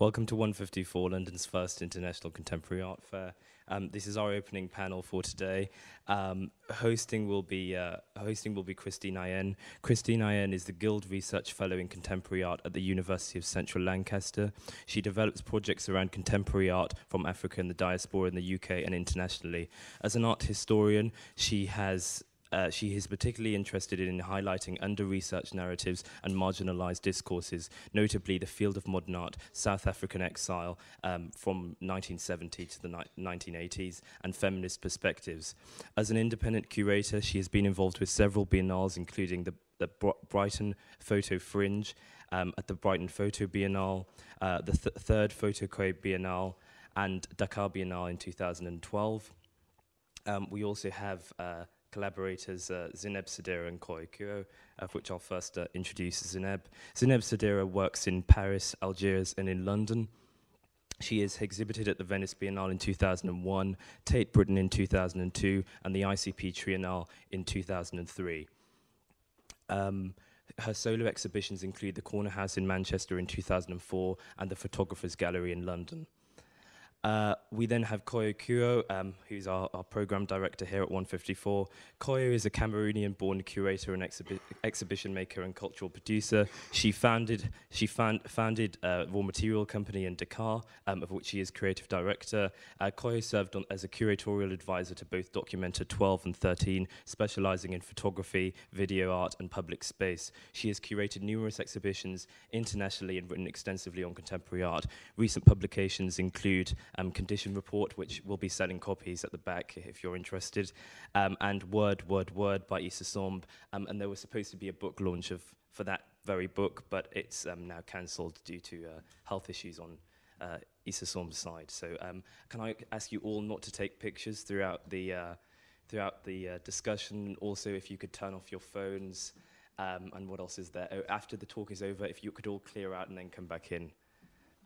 Welcome to 154, London's first international contemporary art fair. Um, this is our opening panel for today. Um, hosting will be uh, hosting will be Christine Eyene. Christine Eyene is the Guild Research Fellow in Contemporary Art at the University of Central Lancaster. She develops projects around contemporary art from Africa and the diaspora in the UK and internationally. As an art historian, she has uh, she is particularly interested in highlighting under-researched narratives and marginalized discourses, notably the field of modern art, South African exile um, from 1970 to the 1980s, and feminist perspectives. As an independent curator, she has been involved with several biennales, including the, the Br Brighton Photo Fringe, um, at the Brighton Photo Biennale, uh, the th third Photoquai Biennale, and Dakar Biennale in 2012. Um, we also have uh, collaborators uh, Zineb Sedira and Koyo Kouoh, of which I'll first uh, introduce Zineb. Zineb Sedira works in Paris, Algiers, and in London. She is exhibited at the Venice Biennale in 2001, Tate Britain in 2002, and the ICP Triennale in 2003. Um, her solo exhibitions include the Cornerhouse in Manchester in 2004 and the Photographers Gallery in London. Uh, we then have Koyo Kouoh, um, who's our, our, program director here at 154. Koyo is a Cameroonian-born curator and exhibi exhibition maker and cultural producer. She founded she found, founded a Raw Material Company in Dakar, um, of which she is creative director. Uh, Koyo served on, as a curatorial advisor to both Documenta 12 and 13, specializing in photography, video art, and public space. She has curated numerous exhibitions internationally and written extensively on contemporary art. Recent publications include um, condition report, which will be selling copies at the back if you're interested, um, and Word, Word, Word by Issa Samb. Um, and there was supposed to be a book launch of for that very book, but it's um, now cancelled due to uh, health issues on uh, Issa Samb's side. So um, can I ask you all not to take pictures throughout the uh, throughout the uh, discussion? Also, if you could turn off your phones. Um, and what else is there? Oh, after the talk is over, if you could all clear out and then come back in.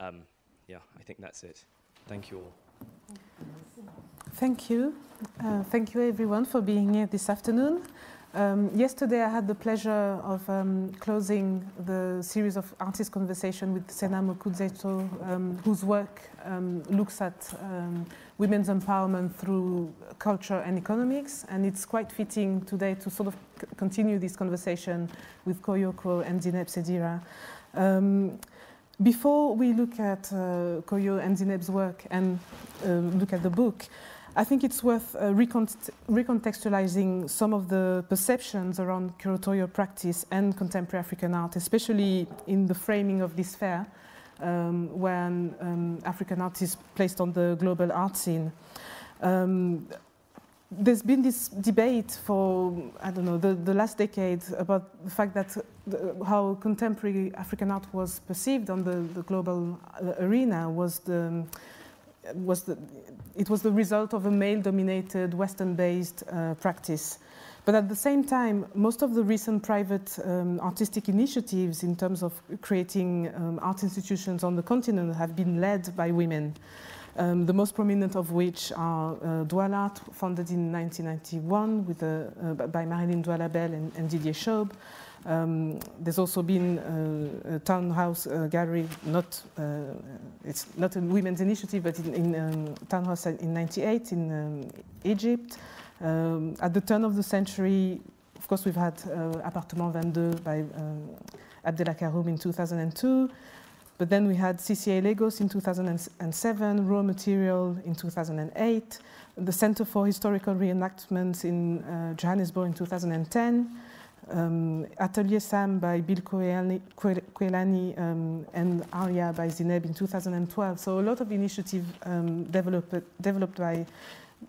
Um, yeah, I think that's it. Thank you all. Thank you. Uh, thank you everyone for being here this afternoon. Um, yesterday I had the pleasure of um, closing the series of artist conversation with Senam Okudzeto, um, whose work um, looks at um, women's empowerment through culture and economics. And it's quite fitting today to sort of continue this conversation with Koyo Kouoh and Zineb Sedira. Before we look at uh, Koyo and Zineb's work and uh, look at the book, I think it's worth uh, recontextualizing some of the perceptions around curatorial practice and contemporary African art, especially in the framing of this fair, um, when um, African art is placed on the global art scene. Um, there's been this debate for, I don't know, the, the last decade about the fact that the, how contemporary African art was perceived on the, the global uh, arena was the, was the, it was the result of a male-dominated, Western-based uh, practice. But at the same time, most of the recent private um, artistic initiatives in terms of creating um, art institutions on the continent have been led by women. Um, the most prominent of which are uh, Doual'art, founded in 1991 with uh, by Marilyn Douala-Bell and, and, Didier Schaub. Um, there's also been uh, a townhouse uh, gallery, not uh, it's not a women's initiative, but in, in um, townhouse in '98 in um, Egypt. Um, at the turn of the century, of course, we've had uh, Appartement 22 by um, Abdellah Karoum in 2002. But then we had CCA Lagos in 2007, Raw Material in 2008, the Center for Historical Reenactment in uh, Johannesburg in 2010, um, Atelier Sam by Bill Kouélany um, and Aria by Zineb in 2012. So a lot of initiative um, developed, developed by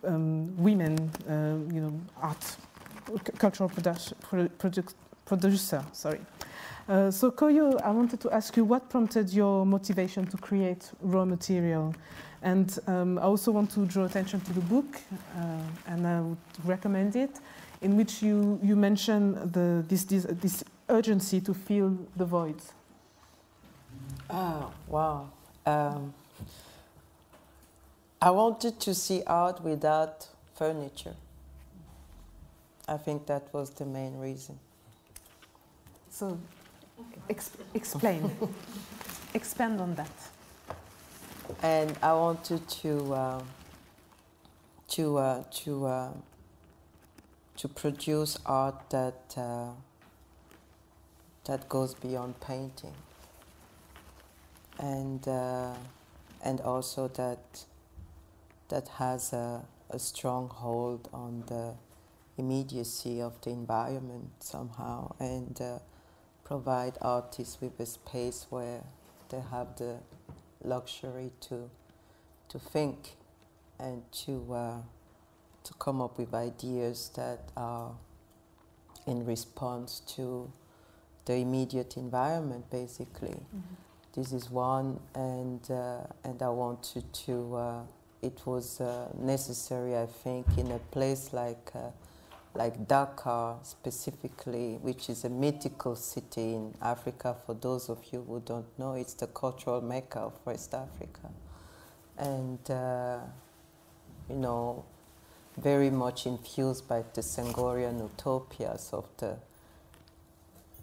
um, women, uh, you know, art, cultural produ producer, sorry. Uh, so Koyo, I wanted to ask you what prompted your motivation to create raw material? And um, I also want to draw attention to the book, uh, and I would recommend it, in which you, you mention the, this, this, this urgency to fill the voids. Oh, wow. Um, I wanted to see art without furniture. I think that was the main reason. So Ex explain. Expand on that. and I wanted to uh, to uh, to uh, to produce art that uh, that goes beyond painting, and uh, and also that that has a, a strong hold on the immediacy of the environment somehow, and uh, provide artists with a space where they have the luxury to to think and to uh, to come up with ideas that are in response to the immediate environment, basically. Mm-hmm. This is one, and uh, and I wanted to. Uh, it was uh, necessary, I think, in a place like uh, like Dakar specifically, which is a mythical city in Africa. For those of you who don't know, it's the cultural mecca of West Africa, and uh, you know, very much infused by the Senghorian utopias of the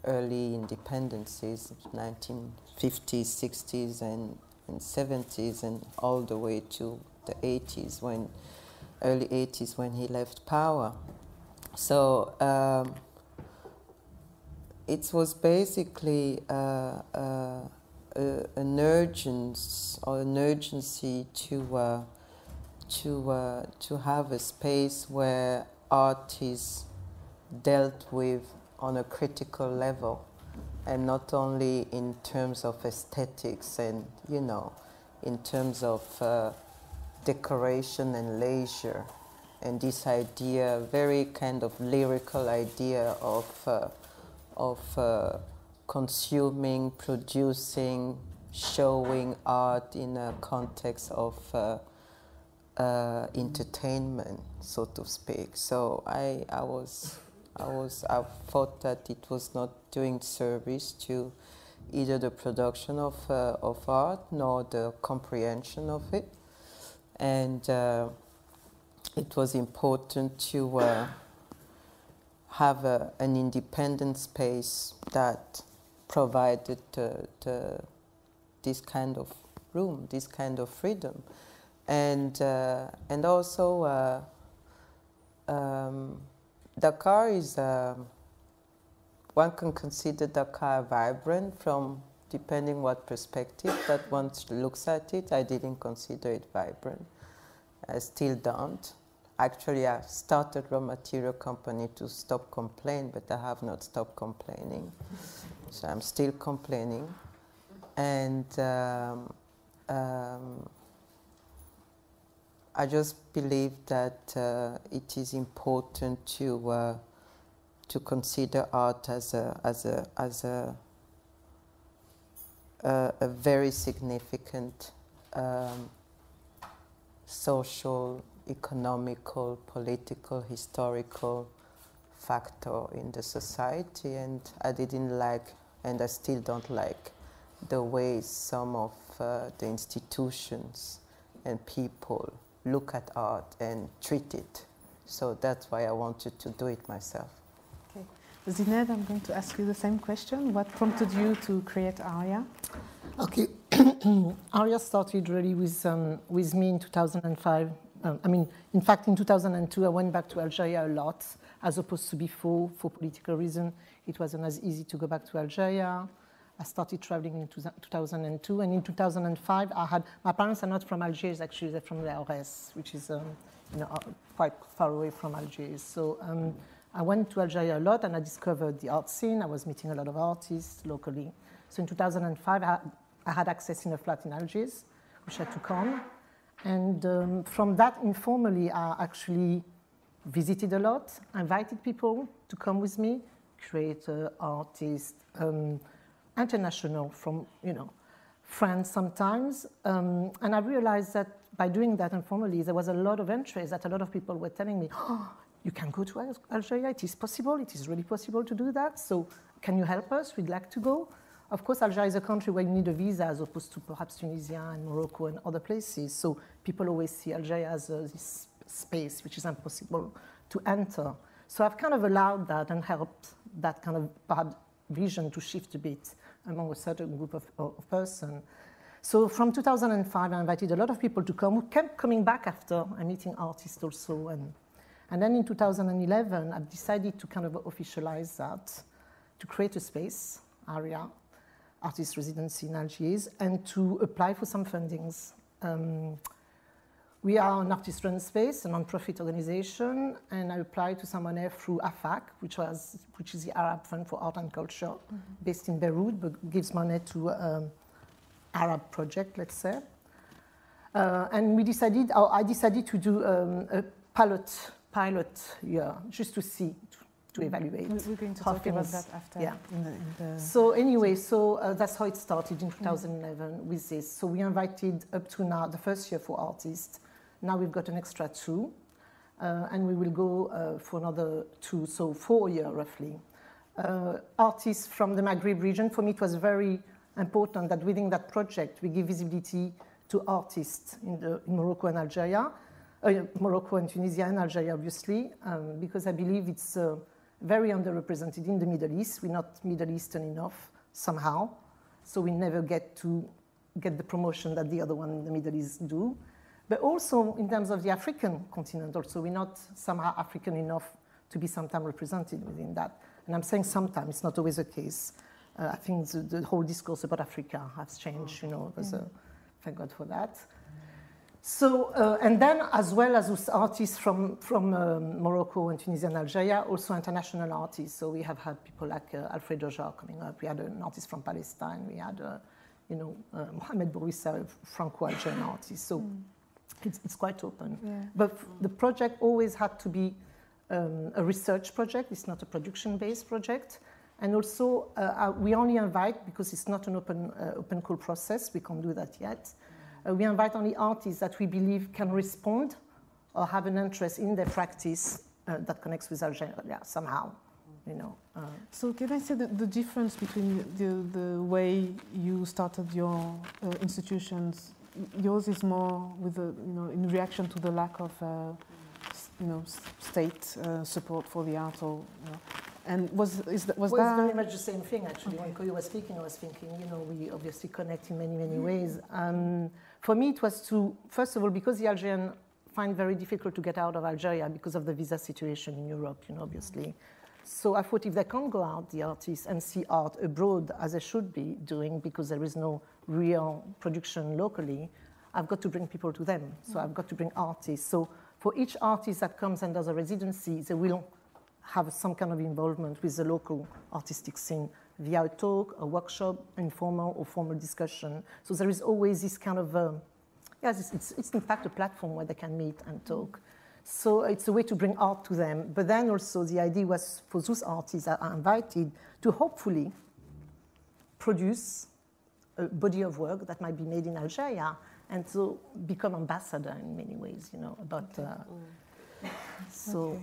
early independencies, 1950s, 60s, and, and 70s, and all the way to the 80s, when early 80s, when he left power. So um, it was basically uh, uh, an urgency or an urgency to uh, to uh, to have a space where art is dealt with on a critical level, and not only in terms of aesthetics and you know, in terms of uh, decoration and leisure, and this idea, very kind of lyrical idea of uh, of uh, consuming, producing, showing art in a context of uh, uh, entertainment, so to speak. So I, I was, I was, I thought that it was not doing service to either the production of uh, of art nor the comprehension of it, and uh, it was important to uh, have a, an independent space that provided the, the, this kind of room, this kind of freedom and uh, and also uh, um, Dakar is uh, one can consider Dakar vibrant from depending what perspective that one looks at it. I didn't consider it vibrant. I still don't. Actually, I started raw material company to stop complaining, but I have not stopped complaining. So I'm still complaining, and. Um, um, I just believe that uh, it is important to uh, to consider art as a as a as a a, a very significant um, social, economical, political, historical factor in the society, and I didn't like, and I still don't like, the way some of uh, the institutions and people look at art and treat it. So that's why I wanted to do it myself. Okay. Zineb, I'm going to ask you the same question. What prompted you to create ARIA? Okay. ARIA started really with, um, with me in 2005. Um, I mean, in fact, in 2002, I went back to Algeria a lot, as opposed to before, for political reasons. It wasn't as easy to go back to Algeria. I started traveling in 2002, and in 2005, I had my parents are not from Algiers. Actually, they're from Lahores, which is um, you know, quite far away from Algiers. So um, I went to Algeria a lot, and I discovered the art scene. I was meeting a lot of artists locally. So in 2005, I, I had access in a flat in Algiers, which I took on, and um, from that, informally, I actually visited a lot, invited people to come with me, creator, artists. Um, international from, you know, France sometimes. Um, and I realized that by doing that informally, there was a lot of interest that a lot of people were telling me, oh, you can go to Algeria, it is possible, it is really possible to do that. So can you help us? We'd like to go. Of course, Algeria is a country where you need a visa as opposed to perhaps Tunisia and Morocco and other places. So people always see Algeria as a, this space which is impossible to enter. So I've kind of allowed that and helped that kind of perhaps vision to shift a bit among a certain group of, of person. So from 2005, I invited a lot of people to come who kept coming back after and meeting artists also. And, and then in 2011, I've decided to kind of officialize that, to create a space, ARIA, artist residency in Algiers, and to apply for some fundings. Um, we are an artist-run space, a non-profit organization, and I applied to some money through AFAC, which, was, which is the Arab Fund for Art and Culture, mm -hmm. based in Beirut, but gives money to um, Arab project, let's say. Uh, and we decided, I decided to do um, a pilot, pilot year, just to see, to, to evaluate. We're going to talk about that after. Yeah. In the, in the so anyway, so uh, that's how it started in 2011 mm. with this. So we invited up to now the first year for artists. Now we've got an extra two, uh, and we will go uh, for another two, so four year roughly. Uh, artists from the Maghreb region, for me it was very important that within that project we give visibility to artists in, the, in Morocco and Algeria, uh, Morocco and Tunisia and Algeria, obviously, um, because I believe it's uh, very underrepresented in the Middle East. We're not Middle Eastern enough somehow, so we never get to get the promotion that the other one in the Middle East do. But also in terms of the African continent, also we're not somehow African enough to be sometimes represented within that. And I'm saying sometimes, it's not always the case. Uh, I think the, the, whole discourse about Africa has changed, you know, a, thank God for that. So, uh, and then as well as artists from, from um, Morocco and Tunisia and Algeria, also international artists. So we have had people like uh, Alfredo Jaar coming up. We had an artist from Palestine. We had, uh, you know, uh, Mohamed Bourouissa, Franco-Algerian artist. So mm. it's, it's, quite open. Yeah. But the project always had to be um, a research project. It's not a production-based project. And also, uh, uh, we only invite, because it's not an open, uh, open call process, we can't do that yet. Uh, we invite only artists that we believe can respond or have an interest in their practice uh, that connects with Algeria somehow. You know, uh. so can I say that the difference between the, the way you started your institutions, yours is more with the, you know, in reaction to the lack of you know, state support for the art or you know, and was, is that, was well, that? very much the same thing, actually. Okay. When Koyo was speaking, I was thinking, you know, we obviously connect in many, many ways. Um, for me, it was to, first of all, because the Algerian find very difficult to get out of Algeria because of the visa situation in Europe, you know, obviously. So I thought if they can't go out, the artists, and see art abroad as they should be doing because there is no real production locally, I've got to bring people to them. So I've got to bring artists. So for each artist that comes and does a residency, they will have some kind of involvement with the local artistic scene via a talk, a workshop, informal or formal discussion. So there is always this kind of, um, yes, it's, it's, it's, in fact a platform where they can meet and talk. So it's a way to bring art to them. But then also the idea was for those artists that are invited to hopefully produce a body of work that might be made in Algeria and to become ambassador in many ways, you know, about. Uh, so. Okay.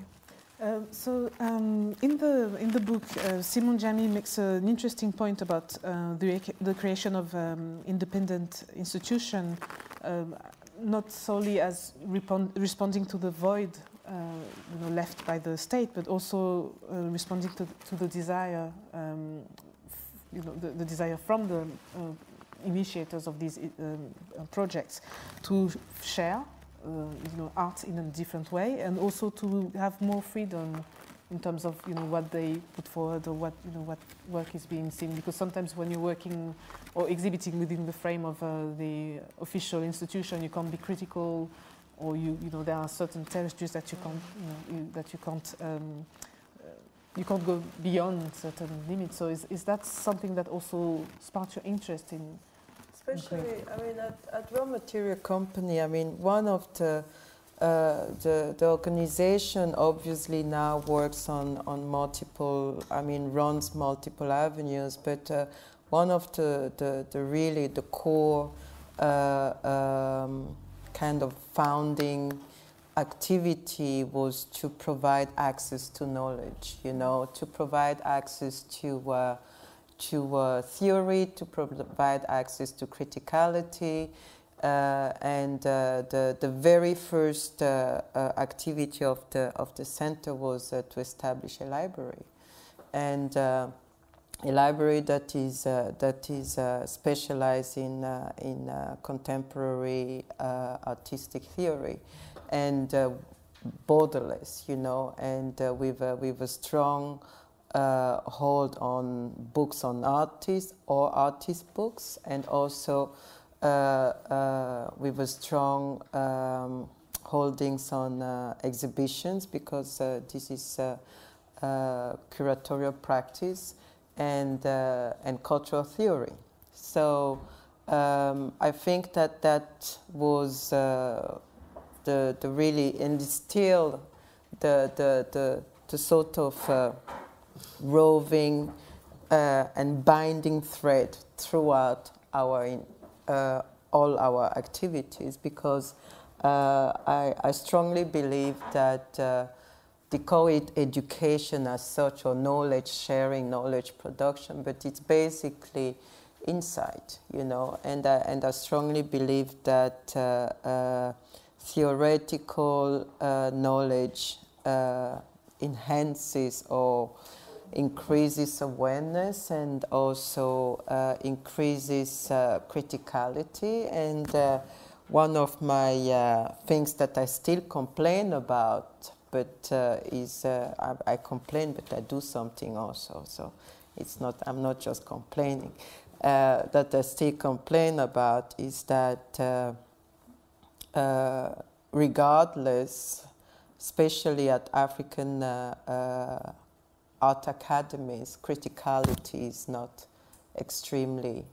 Uh, so um, in the in the book, uh, Simon Njami makes an interesting point about uh, the, the creation of um, independent institution, um, not solely as responding to the void uh, you know, left by the state, but also uh, responding to, to, the desire, um, you know, the, the, desire from the initiators of these um, projects to share. uh, you know, art in a different way, and also to have more freedom in terms of you know what they put forward or what you know what work is being seen. Because sometimes when you're working or exhibiting within the frame of uh, the official institution, you can't be critical, or you you know there are certain territories that you can't you know, you, that you can't. Um, uh, you can't go beyond certain limits. So is, is that something that also sparks your interest in especially, I mean, at, at Raw Material Company, I mean, one of the uh, the, the organization obviously now works on, on multiple, I mean, runs multiple avenues, but uh, one of the, the, the, really the core uh, um, kind of founding activity was to provide access to knowledge, you know, to provide access to uh, to uh, theory, to provide access to criticality. Uh, and uh, the, the very first uh, uh, activity of the, of the center was uh, to establish a library. And a library that is that is specialized in in contemporary artistic theory, and borderless, you know, and with with a strong hold on books on artists or artist books, and also with a strong um, holdings on exhibitions because this is curatorial practice and, uh, and cultural theory. So um, I think that that was uh, the, the really, and still the, the, the, the sort of uh, roving uh, and binding thread throughout our, uh, all our activities because uh, I, I strongly believe that they call it education as such or knowledge sharing, knowledge production, but it's basically insight, you know. And I, and I strongly believe that uh, uh, theoretical uh, knowledge uh, enhances or increases awareness and also uh, increases uh, criticality. And one of my things that I still complain about but uh, is uh, I, I, complain, but I do something also. So it's not I'm not just complaining. Uh, that I still complain about is that uh, uh, regardless, especially at African uh, art academies, criticality is not extremely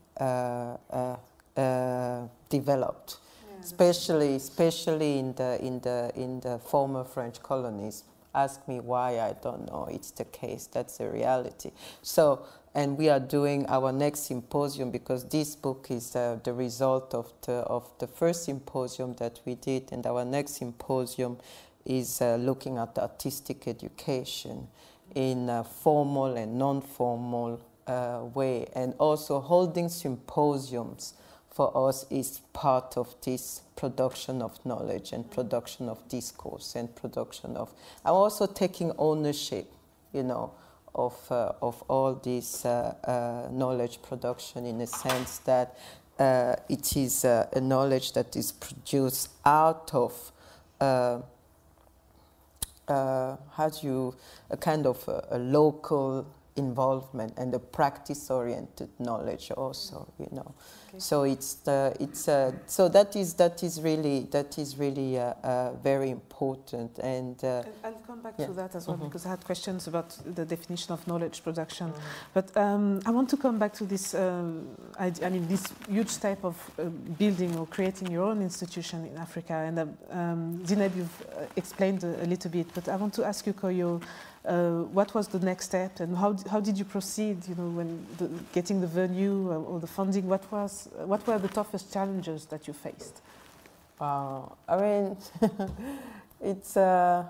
developed especially especially in the in the in the former French colonies. Ask me why I don't know. It's the case. That's the reality. So, and we are doing our next symposium because this book is uh, the result of the of the first symposium that we did, and our next symposium is uh, looking at artistic education in a formal and non-formal uh, way, and also holding symposiums for us is part of this production of knowledge and production of discourse and production of. I'm also taking ownership, you know, of, uh, of all this uh, uh, knowledge production in the sense that uh, it is uh, a knowledge that is produced out of. Uh, how do you a kind of a, a local involvement and the practice-oriented knowledge also, you know. Okay. So it's the, it's uh, so that is that is really that is really uh, uh, very important and. Uh, I'll come back yeah. to that as well mm -hmm. because I had questions about the definition of knowledge production, mm -hmm. but um, I want to come back to this. Um, I, I, mean, this huge type of uh, building or creating your own institution in Africa, and um, Zineb, you've uh, explained a, a, little bit, but I want to ask you, Koyo. Uh, what was the next step and how, how did you proceed you know when the, getting the venue or, or, the funding? What was what were the toughest challenges that you faced? Uh, I mean it's uh,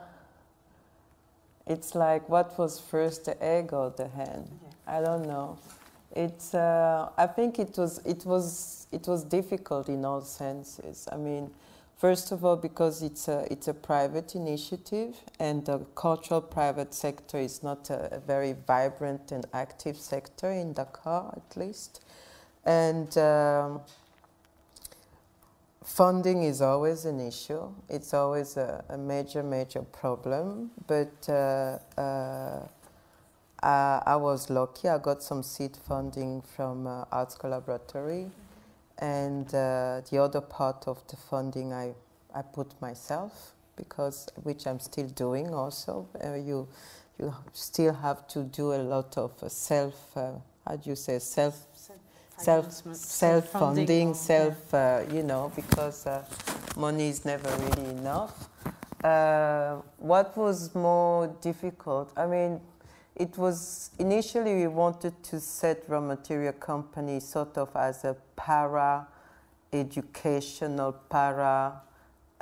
it's like what was first the egg or the hen? Yeah. I don't know. It's uh, I think it was it was it was difficult in all senses. I mean First of all, because it's a, it's a private initiative and the cultural private sector is not a, a very vibrant and active sector in Dakar, at least. And um, funding is always an issue. It's always a, a major, major problem. But uh, uh, I, I, was lucky. I got some seed funding from uh, Arts Collaboratory and uh, the other part of the funding I, I put myself because which I'm still doing also uh, you you still have to do a lot of uh, self uh, how do you say self self self funding self. Uh, you know because uh, money is never really enough what was more difficult I mean it was initially we wanted to set raw material company sort of as a para educational para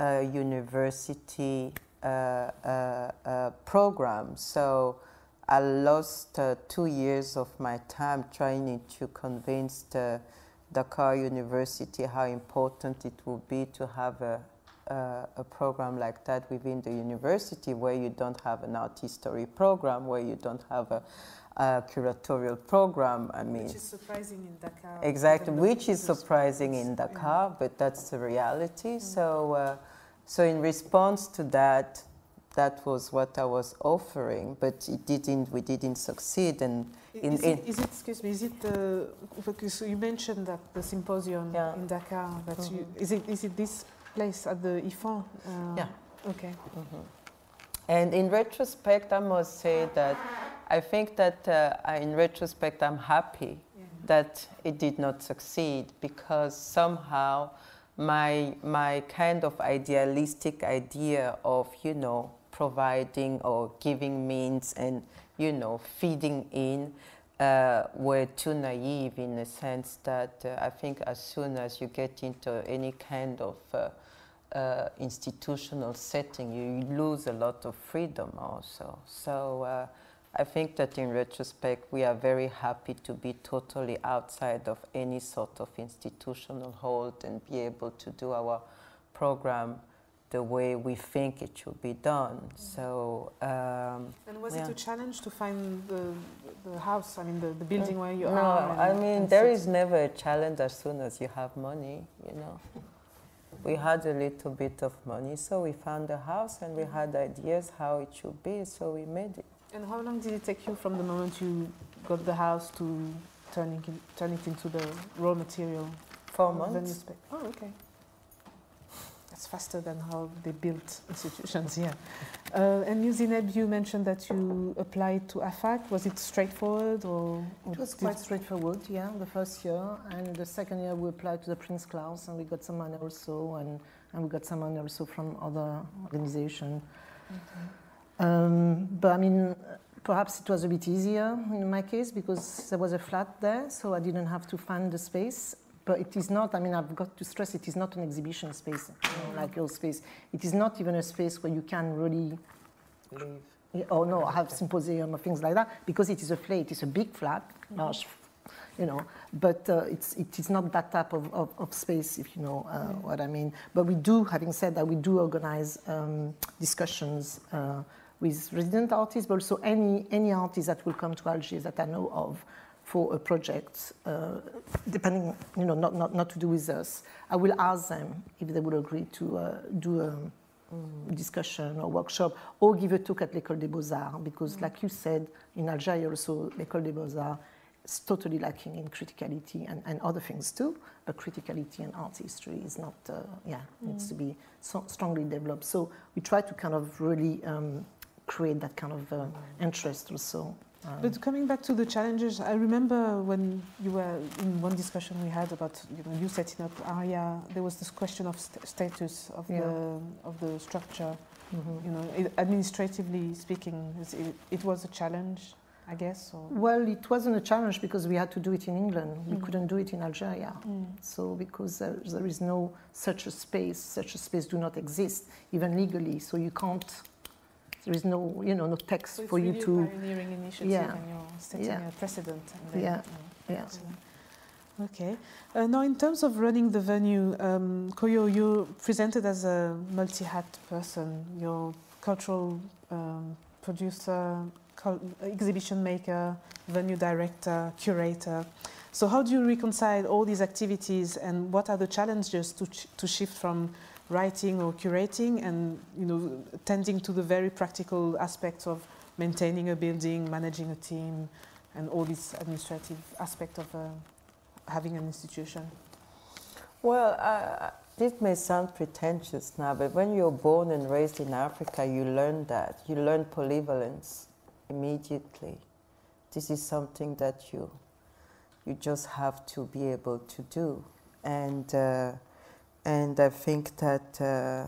uh, university uh, uh, uh program. So I lost uh, two years of my time trying to convince the Dakar University how important it would be to have a uh, a program like that within the university where you don't have an art history program, where you don't have a, a curatorial program. I mean, which is surprising in Dakar. Exactly, which is surprising in Dakar, yeah. but that's the reality. Mm. So, uh, so in response to that, that was what I was offering, but it didn't. We didn't succeed. And in, is, it, is it excuse me? Is it uh, because you mentioned that the symposium yeah. in Dakar? That mm -hmm. you, is it is it this place at the IFAN? Uh, yeah. Okay. Mm -hmm. And in retrospect, I must say that I think that uh, in retrospect, I'm happy yeah. that it did not succeed because somehow my my kind of idealistic idea of you know providing or giving means and, you know, feeding in uh, were too naive in the sense that uh, I think as soon as you get into any kind of uh, uh institutional setting, you lose a lot of freedom also. So uh, I think that in retrospect, we are very happy to be totally outside of any sort of institutional hold and be able to do our program the way we think it should be done. Mm -hmm. So. Um, and was yeah. it a challenge to find the, the house? I mean, the, the building where you no, are. No, I mean there is never a challenge as soon as you have money. You know, we had a little bit of money, so we found a house and we mm-hmm. had ideas how it should be, so we made it. And how long did it take you from the moment you got the house to turning in, turn it into the raw material? Four months. Oh, okay it's faster than how they built institutions here. Uh, and you, Zineb, you mentioned that you applied to AFAC. Was it straightforward or? It was quite straightforward, yeah, the first year. And the second year we applied to the Prince Claus and we got some money also and, and we got some money also from other organizations. Okay. Um, but I mean, perhaps it was a bit easier in my case because there was a flat there, so I didn't have to find the space but it is not, I mean, I've got to stress it is not an exhibition space, you know, like your space. It is not even a space where you can really live. Or no, have symposium or things like that, because it is a flat, it is a big flat, large, you know, but uh, it's, it is not that type of, of, of space, if you know uh, yeah. what I mean. But we do, having said that, we do organize um, discussions uh, with resident artists, but also any, any artists that will come to Algiers that I know of for a project, uh, depending, you know, not, not, not to do with us, I will ask them if they would agree to uh, do a um, discussion or workshop or give a talk at l'École des Beaux-Arts because, mm. like you said, in Algeria also, l'École des Beaux-Arts is totally lacking in criticality and, and other things too, but criticality and art history is not, uh, yeah, mm. needs to be so strongly developed. So we try to kind of really um, create that kind of uh, interest also um, but coming back to the challenges, I remember when you were in one discussion we had about you, know, you setting up ARIA, there was this question of st status of yeah. the of the structure. Mm -hmm. You know, it, administratively speaking, it, it, was a challenge, I guess. Or? Well, it wasn't a challenge because we had to do it in England. We mm. couldn't do it in Algeria. Mm. So because there, there is no such a space, such a space do not exist even legally. So you can't there is no, you know, no text so for you to. pioneering initiative yeah. and you're setting yeah. a precedent. Then, yeah. yeah. Okay. Uh, now, in terms of running the venue, um, Koyo, you presented as a multi-hat person. You're cultural um, producer, exhibition maker, venue director, curator. So, how do you reconcile all these activities, and what are the challenges to to shift from writing or curating and you know tending to the very practical aspects of maintaining a building, managing a team, and all these administrative aspects of uh, having an institution? Well, uh, this may sound pretentious now, but when you're born and raised in Africa, you learn that. You learn polyvalence immediately. This is something that you you just have to be able to do. And uh, and I think that uh,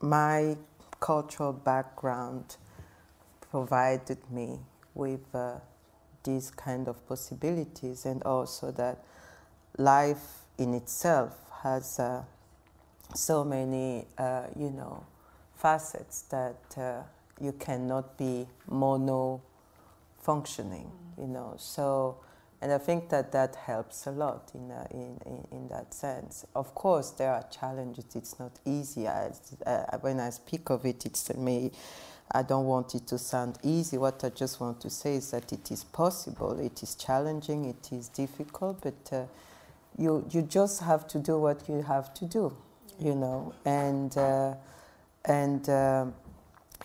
my cultural background provided me with uh, these kind of possibilities, and also that life in itself has uh, so many, uh, you know, facets that uh, you cannot be mono functioning, you know. So And I think that that helps a lot in, uh, in, in, in, that sense. Of course, there are challenges. It's not easy. I, uh, when I speak of it, it's me. I don't want it to sound easy. What I just want to say is that it is possible. It is challenging. It is difficult, but uh, you you just have to do what you have to do, you know. And uh, and uh,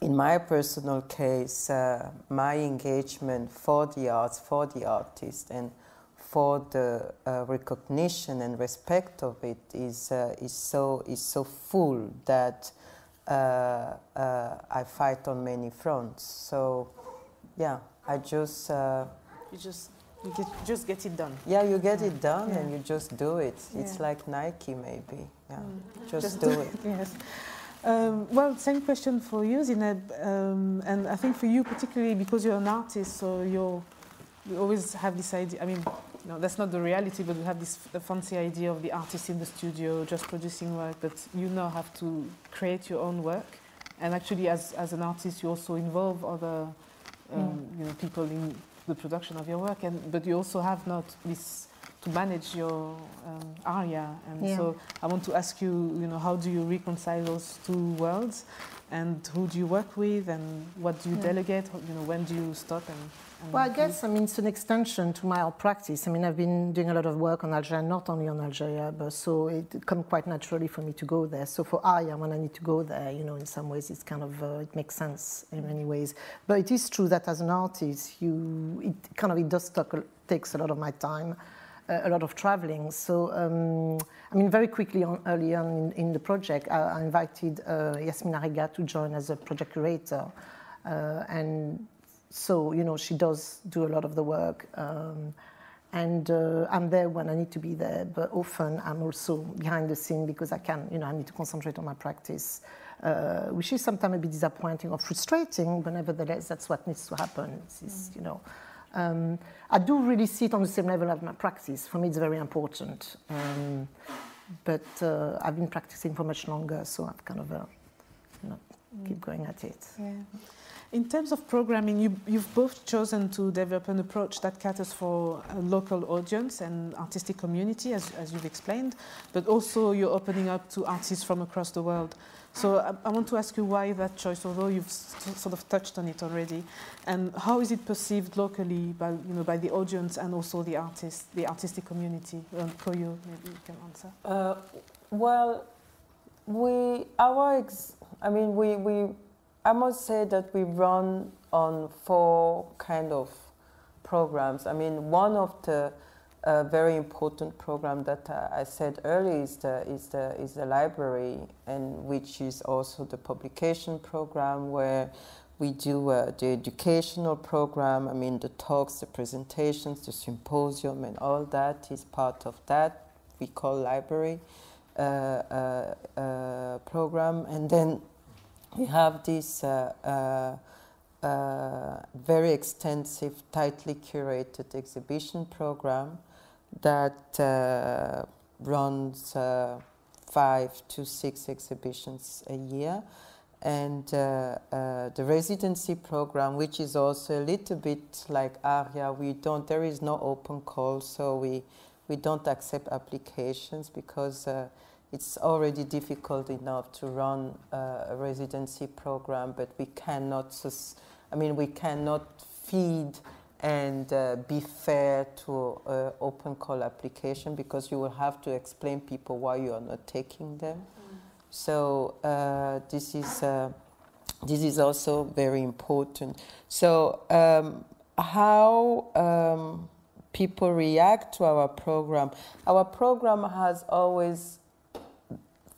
in my personal case, uh, my engagement for the arts, for the artist, and for the uh, recognition and respect of it is uh, is so is so full that uh, uh, I fight on many fronts. So, yeah, I just uh, you just you get, just get it done. Yeah, you get it done yeah. and you just do it. Yeah. It's like Nike, maybe. Yeah, mm. just, just, do it. yes. Um, well, same question for you, Zineb, um, and I think for you particularly because you're an artist, so you you always have this idea. I mean, you know, that's not the reality, but we have this fancy idea of the artist in the studio just producing work, but you now have to create your own work. And actually, as, as an artist, you also involve other um, mm. you know, people in the production of your work, and, but you also have not this to manage your um, aria. And yeah. so I want to ask you, you know, how do you reconcile those two worlds? And who do you work with? And what do you yeah. delegate? You know, when do you stop and well, I guess I mean it's an extension to my practice. I mean, I've been doing a lot of work on Algeria, not only on Algeria, but so it comes quite naturally for me to go there. So for Aria, when I need to go there, you know, in some ways it's kind of uh, it makes sense in many ways. But it is true that as an artist, you it kind of it does talk, takes a lot of my time. A lot of traveling. So, um, I mean, very quickly on, early on in, in the project, I, I invited uh, Yasmina Reggad to join as a project curator. Uh, and so, you know, she does do a lot of the work. Um, and uh, I'm there when I need to be there, but often I'm also behind the scene because I can, you know, I need to concentrate on my practice, uh, which is sometimes a bit disappointing or frustrating, but nevertheless, that's what needs to happen. Is, you know, um, I do really see it on the same level as my practice. For me, it's very important. Um, but uh, I've been practicing for much longer, so I've kind of, uh, you know, keep going at it. Yeah. In terms of programming, you, have both chosen to develop an approach that caters for a local audience and artistic community, as, as you've explained, but also you're opening up to artists from across the world. So I, I want to ask you why that choice, although you've sort of touched on it already, and how is it perceived locally by, you know, by the audience and also the artists, the artistic community? Um, Koyo, maybe you can answer. Uh, well, we, our, ex I mean, we, we I must say that we run on four kind of programs. I mean, one of the uh, very important program that uh, I said earlier is the, is, the, is the library, and which is also the publication program where we do uh, the educational program. I mean, the talks, the presentations, the symposium, and all that is part of that. We call library uh, uh, uh, program, and then we have this uh, uh, very extensive, tightly curated exhibition program that uh, runs uh, five to six exhibitions a year. And uh, the residency program, which is also a little bit like ARIA, we don't, there is no open call, so we, we don't accept applications because it's already difficult enough to run uh, a residency program, but we cannot, I mean, we cannot feed and uh, be fair to uh, open call application because you will have to explain people why you are not taking them. Mm. So uh, this is uh, this is also very important. So um, how um, people react to our program? Our program has always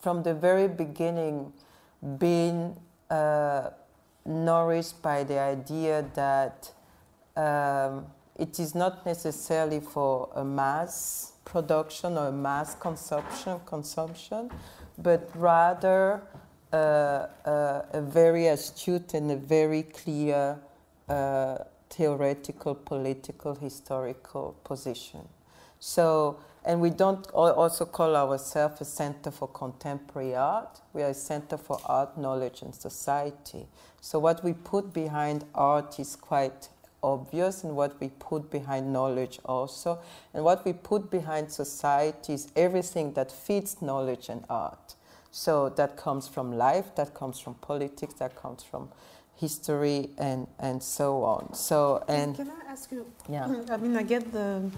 from the very beginning been uh, nourished by the idea that um, it is not necessarily for a mass production or a mass consumption, consumption but rather uh, uh, a very astute and a very clear uh, theoretical, political, historical position. So and we don't also call ourselves a center for contemporary art. We are a center for art, knowledge, and society. So what we put behind art is quite obvious and what we put behind knowledge also. And what we put behind society is everything that feeds knowledge and art. So that comes from life, that comes from politics, that comes from history and, and so on. So and can I ask you? Yeah. I mean, I get the.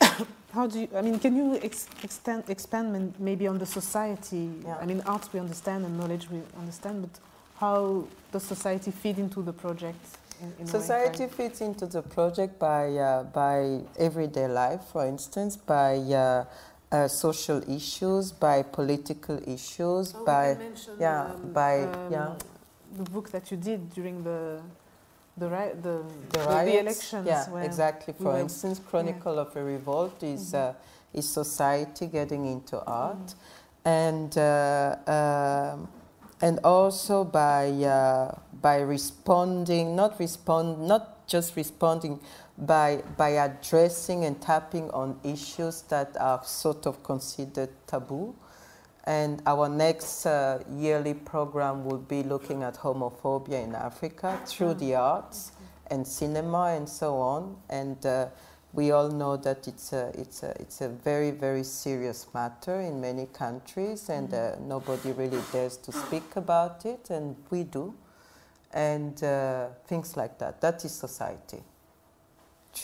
how do you? I mean, can you ex extend expand maybe on the society? Yeah. I mean, arts we understand and knowledge we understand, but how does society feed into the project? In, in society fits into the project by uh, by everyday life, for instance, by. Uh, uh, social issues, by political issues, oh, by yeah, um, by um, yeah, the book that you did during the the ri- the, the, the, riots, the elections. Yeah, exactly. For were- instance, Chronicle of a Revolt is Mhm. uh, is society getting into art, Mm. and uh, um, and also by uh, by responding, not respond, not just responding, by by addressing and tapping on issues that are sort of considered taboo. And our next uh, yearly program will be looking at homophobia in Africa through the arts and cinema and so on. And uh, we all know that it's a, it's, a, it's a very, very serious matter in many countries, and uh, nobody really dares to speak about it, and we do. And uh, things like that. That is society.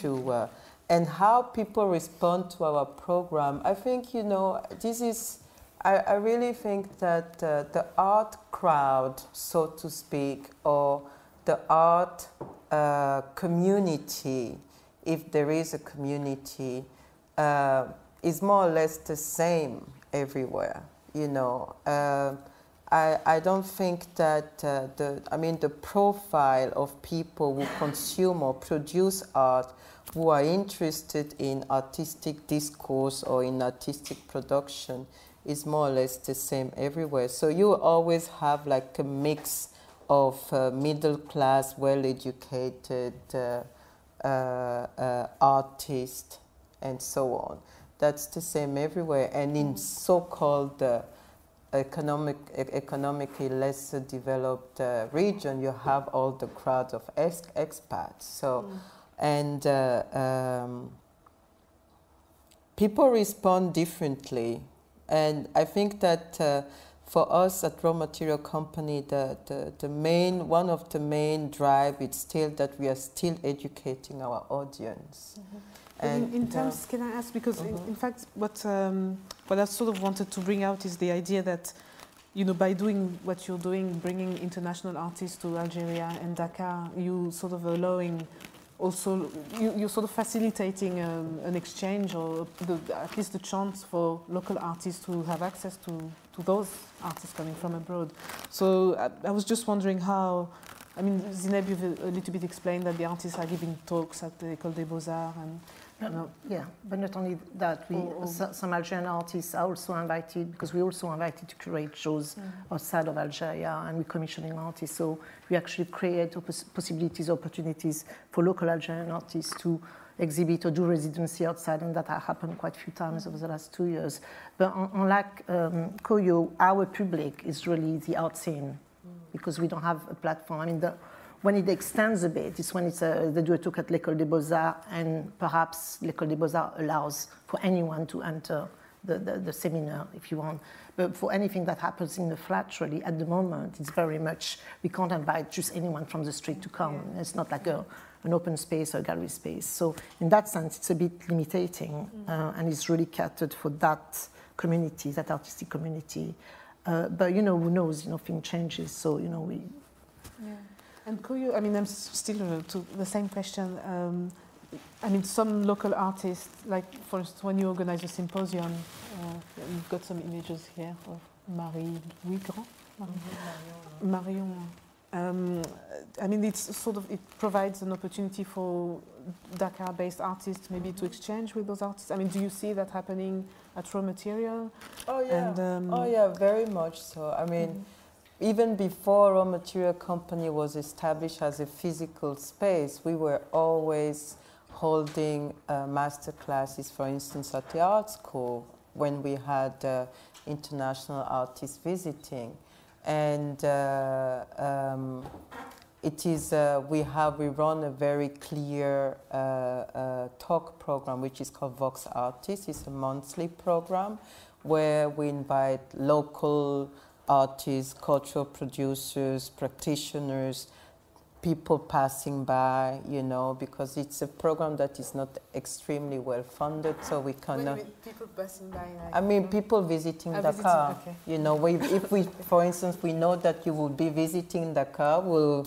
To, uh, and how people respond to our program, I think, you know, this is I, I really think that uh, the art crowd, so to speak, or the art uh, community, if there is a community, uh, is more or less the same everywhere. You know, uh, I, I don't think that uh, the I mean the profile of people who consume or produce art who are interested in artistic discourse or in artistic production is more or less the same everywhere. So you always have like a mix of uh, middle class, well educated uh, artists and so on. That's the same everywhere. And in so called uh, economic, economically less developed uh, region, you have all the crowd of ex- expats. So, and uh, um, people respond differently. And I think that uh, for us at Raw Material Company, the, the, the main, one of the main drive is still that we are still educating our audience. in, in uh, terms, can I ask because in, Mhm. in fact, what um, what I sort of wanted to bring out is the idea that, you know, by doing what you're doing, bringing international artists to Algeria and Dakar, you sort of allowing. Also, you, you're sort of facilitating um, an exchange, or the, at least the chance for local artists to have access to, to those artists coming from abroad. So I, I was just wondering how, I mean, Zineb, you've a, a little bit explained that the artists are giving talks at the École des Beaux-Arts and No, yeah, but not only that, we, or- so- some Algerian artists are also invited, because we're also invited to curate shows mm. outside of Algeria, and we're commissioning artists. So we actually create possibilities, opportunities for local Algerian artists to exhibit or do residency outside, and that has happened quite a few times over the last two years. But unlike um, Koyo, our public is really the art scene, because we don't have a platform. I mean, the, when it extends a bit, it's when it's a, they do a talk at l'École des Beaux-Arts, and perhaps l'École des Beaux-Arts allows for anyone to enter the, the, the seminar if you want. But for anything that happens in the flat, really, at the moment, it's very much, we can't invite just anyone from the street to come. It's not like a, an open space or a gallery space. So in that sense, it's a bit limiting, uh, and it's really catered for that community, that artistic community. Uh, but you know, who knows? You know, thing changes. So you know, we Yeah. And could you? I mean, I'm still uh, to the same question. Um, I mean, some local artists, like for instance, when you organize a symposium, uh, you've got some images here of Marie Louis Grand, Marion. Um, I mean, it's sort of it provides an opportunity for Dakar-based artists maybe to exchange with those artists. I mean, do you see that happening at Raw Material? Oh yeah. And, um, oh yeah, very much so. I mean, even before Raw Material Company was established as a physical space, we were always holding uh, master classes, for instance, at the art school when we had uh, international artists visiting. And uh, um, it is uh, we have we run a very clear uh, uh, talk program which is called Vox Artists. It's a monthly program where we invite local artists, cultural producers, practitioners, people passing by, you know, because it's a program that is not extremely well funded, so we cannot. people passing by? Like I mean, people visiting Dakar. visiting, okay. You know, we, if we, for instance, we know that you will be visiting Dakar, we'll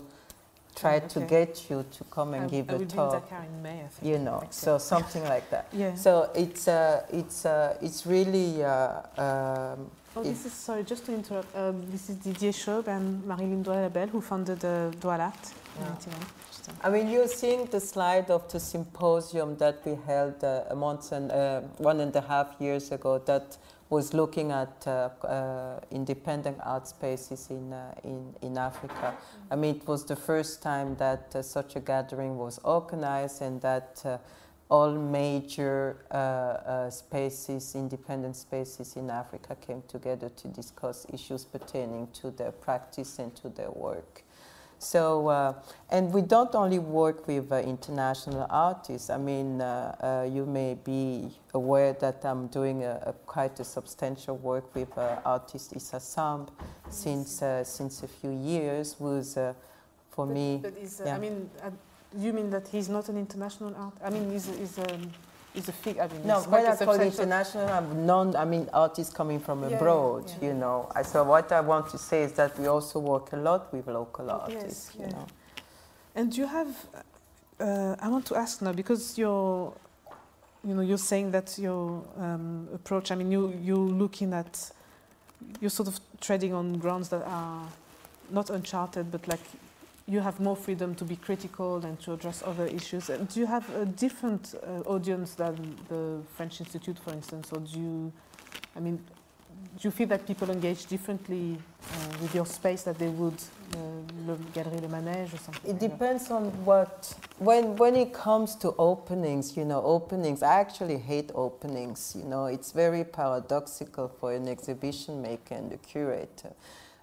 try Ah, to get you to come and I, give I a will be in talk. Dakar in May, I think. You know, so something like that. Yeah. So it's uh, it's uh, it's really uh, um, Oh, this is, sorry, just to interrupt. Um, this is Didier Schaub and Marilyn Douala Bell who founded uh, Doual'art in Yeah. 91. Just, I mean, you're seeing the slide of the symposium that we held uh, a month and uh, one and a half years ago that was looking at uh, uh, independent art spaces in, uh, in, in Africa. I mean, it was the first time that uh, such a gathering was organized and that uh, all major uh, uh, spaces, independent spaces in Africa came together to discuss issues pertaining to their practice and to their work. So, uh, and we don't only work with uh, international artists. I mean, uh, uh, you may be aware that I'm doing a, a quite a substantial work with uh, artist Issa Samb since uh, since a few years. Was uh, for but, me, But is, uh, yeah. I mean, uh, you mean that he's not an international artist? I mean, he's, he's, um, he's a fig. I mean, no. he's When quite I a call international, I'm non. I mean, artists coming from Yeah, yeah, abroad. yeah. You know. I, so what I want to say is that we also work a lot with local Oh, yes, artists. yeah. You know. And you have, uh, I want to ask now because you're, you know, you're saying that your um, approach. I mean, you you're looking at, you're sort of treading on grounds that are not uncharted, but like you have more freedom to be critical and to address other issues. Do you have a different uh, audience than the French Institute, for instance, or do you, I mean, do you feel that people engage differently uh, with your space that they would uh, Le Galerie Le Manège or something? It like that? depends on what when when it comes to openings, you know, openings. I actually hate openings. You know, it's very paradoxical for an exhibition maker and a curator.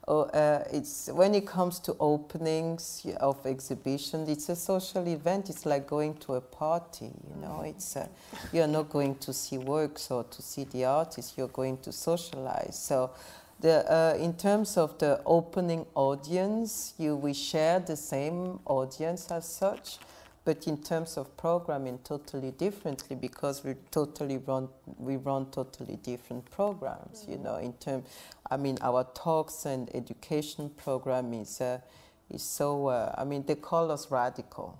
Oh, uh, it's when it comes to openings of exhibitions, it's a social event. It's like going to a party. You know, it's uh, you're not going to see works or to see the artist. You're going to socialize. So. The, uh, in terms of the opening audience, you, we share the same audience as such, but in terms of programming, totally differently because we totally run we run totally different programs. You know, in term, I mean, our talks and education program is uh, is so. Uh, I mean, they call us radical.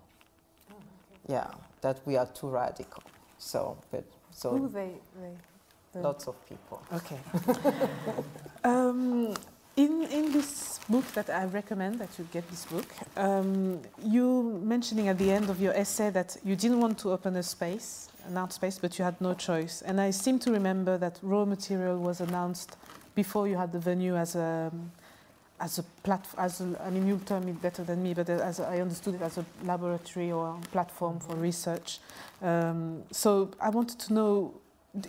Yeah, that we are too radical. So, but so Who they, they the- lots of people. Okay. um, in, in this book that I recommend that you get this book, um, you mentioning at the end of your essay that you didn't want to open a space, an art space, but you had no choice. And I seem to remember that raw material was announced before you had the venue as a as a platform. As mean, you'll tell me better than me, but as I understood it as a laboratory or platform for research. Um, so I wanted to know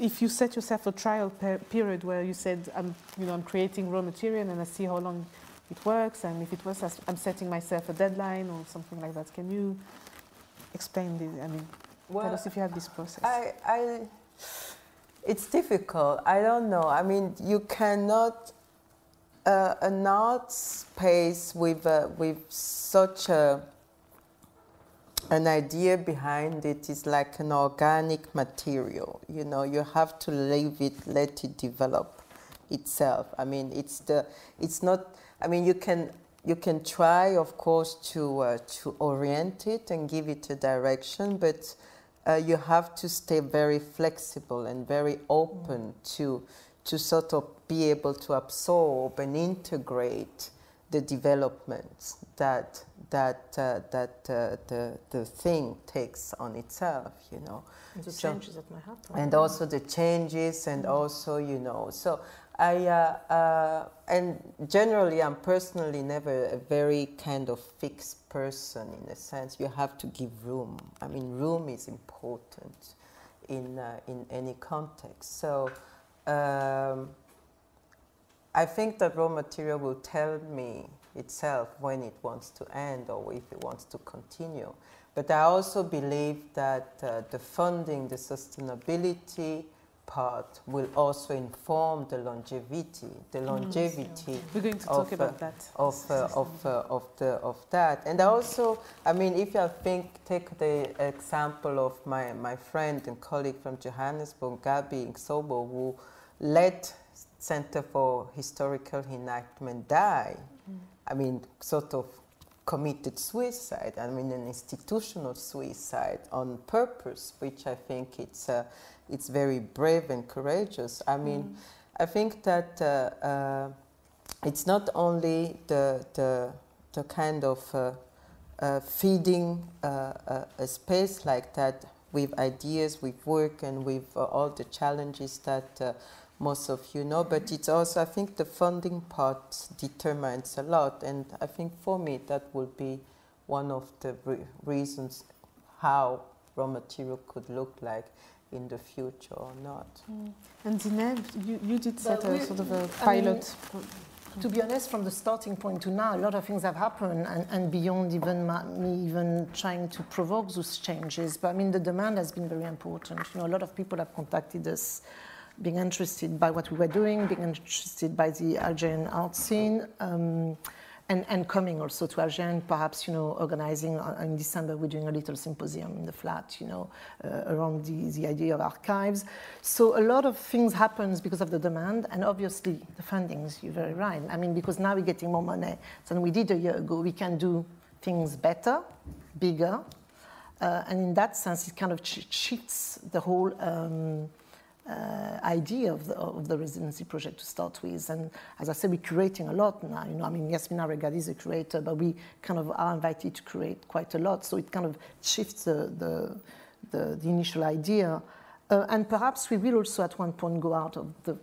if you set yourself a trial per period where you said, I'm, you know, I'm creating raw material and I see how long it works, and if it works, I'm setting myself a deadline or something like that. Can you explain this? I mean, tell us if you have this process. I, I, it's difficult. I don't know. I mean, you cannot. Uh, an art space with uh, with such a an idea behind it is like an organic material. You know, you have to leave it, let it develop itself. I mean, it's the, it's not. I mean, you can you can try, of course, to uh, to orient it and give it a direction, but uh, you have to stay very flexible and very open to to sort of be able to absorb and integrate the developments that that uh, that uh, the the thing takes on itself, you know, And the So- changes that might happen. and also the changes, and also you know. So I uh, uh, and generally, I'm personally never a very kind of fixed person in a sense. You have to give room. I mean, room is important in uh, in any context. So. Um, I think that raw material will tell me itself when it wants to end or if it wants to continue. But I also believe that uh, the funding, the sustainability part will also inform the longevity, the Mm, longevity We're going to of, talk about that. of, uh, of, uh, of, the, of that. And also, I mean, if you think, take the example of my, my friend and colleague from Johannesburg, Gabi Ngcobo, who led Center for Historical Reenactment die. I mean, sort of committed suicide. I mean, an institutional suicide on purpose, which I think it's, uh, it's very brave and courageous. I mean, I think that uh, uh, it's not only the, the, the kind of uh, uh, feeding uh, uh, a space like that with ideas, with work, and with uh, all the challenges that uh, most of you know, but it's also, I think, the funding part determines a lot, and I think for me that will be one of the re reasons how raw material could look like in the future or not. Mm. And Zineb, you, you did set But a sort of a I mean, pilot. To be honest, from the starting point to now, a lot of things have happened, and, and beyond even my, me even trying to provoke those changes. But I mean, the demand has been very important. You know, a lot of people have contacted us, being interested by what we were doing, being interested by the Algerian art scene. Um, and, and coming also to Alger and perhaps, you know, organizing uh, in December, we're doing a little symposium in the flat, you know, uh, around the, the idea of archives. So a lot of things happens because of the demand and obviously the fundings, you're very right. I mean, because now we're getting more money than we did a year ago. We can do things better, bigger, uh, and in that sense, it kind of shifts the whole um, uh, idea of the, of the residency project to start with. And as I said, we're curating a lot now. You know, I mean, Yasmina Reggad is a curator, but we kind of are invited to create quite a lot. So it kind of shifts the, the, the, the initial idea. Uh, and perhaps we will also at one point go out of the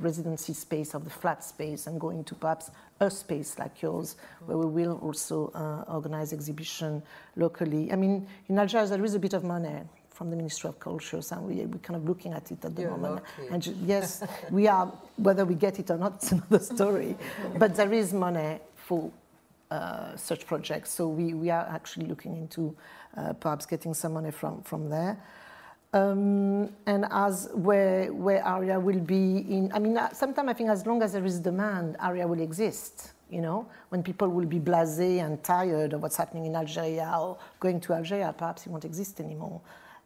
residency space, of the flat space, and go into perhaps a space like yours, where we will also uh, organize exhibition locally. I mean, in Algiers there is a bit of money from the Ministry of Culture, so we, we're kind of looking at it at the You're moment. lucky. And yes, we are, whether we get it or not, it's another story. but there is money for uh, such projects, so we, we are actually looking into uh, perhaps getting some money from, from there. Um, and as where where ARIA will be in, I mean, sometimes I think as long as there is demand, ARIA will exist. You know, when people will be blasé and tired of what's happening in Algeria or going to Algeria, perhaps it won't exist anymore.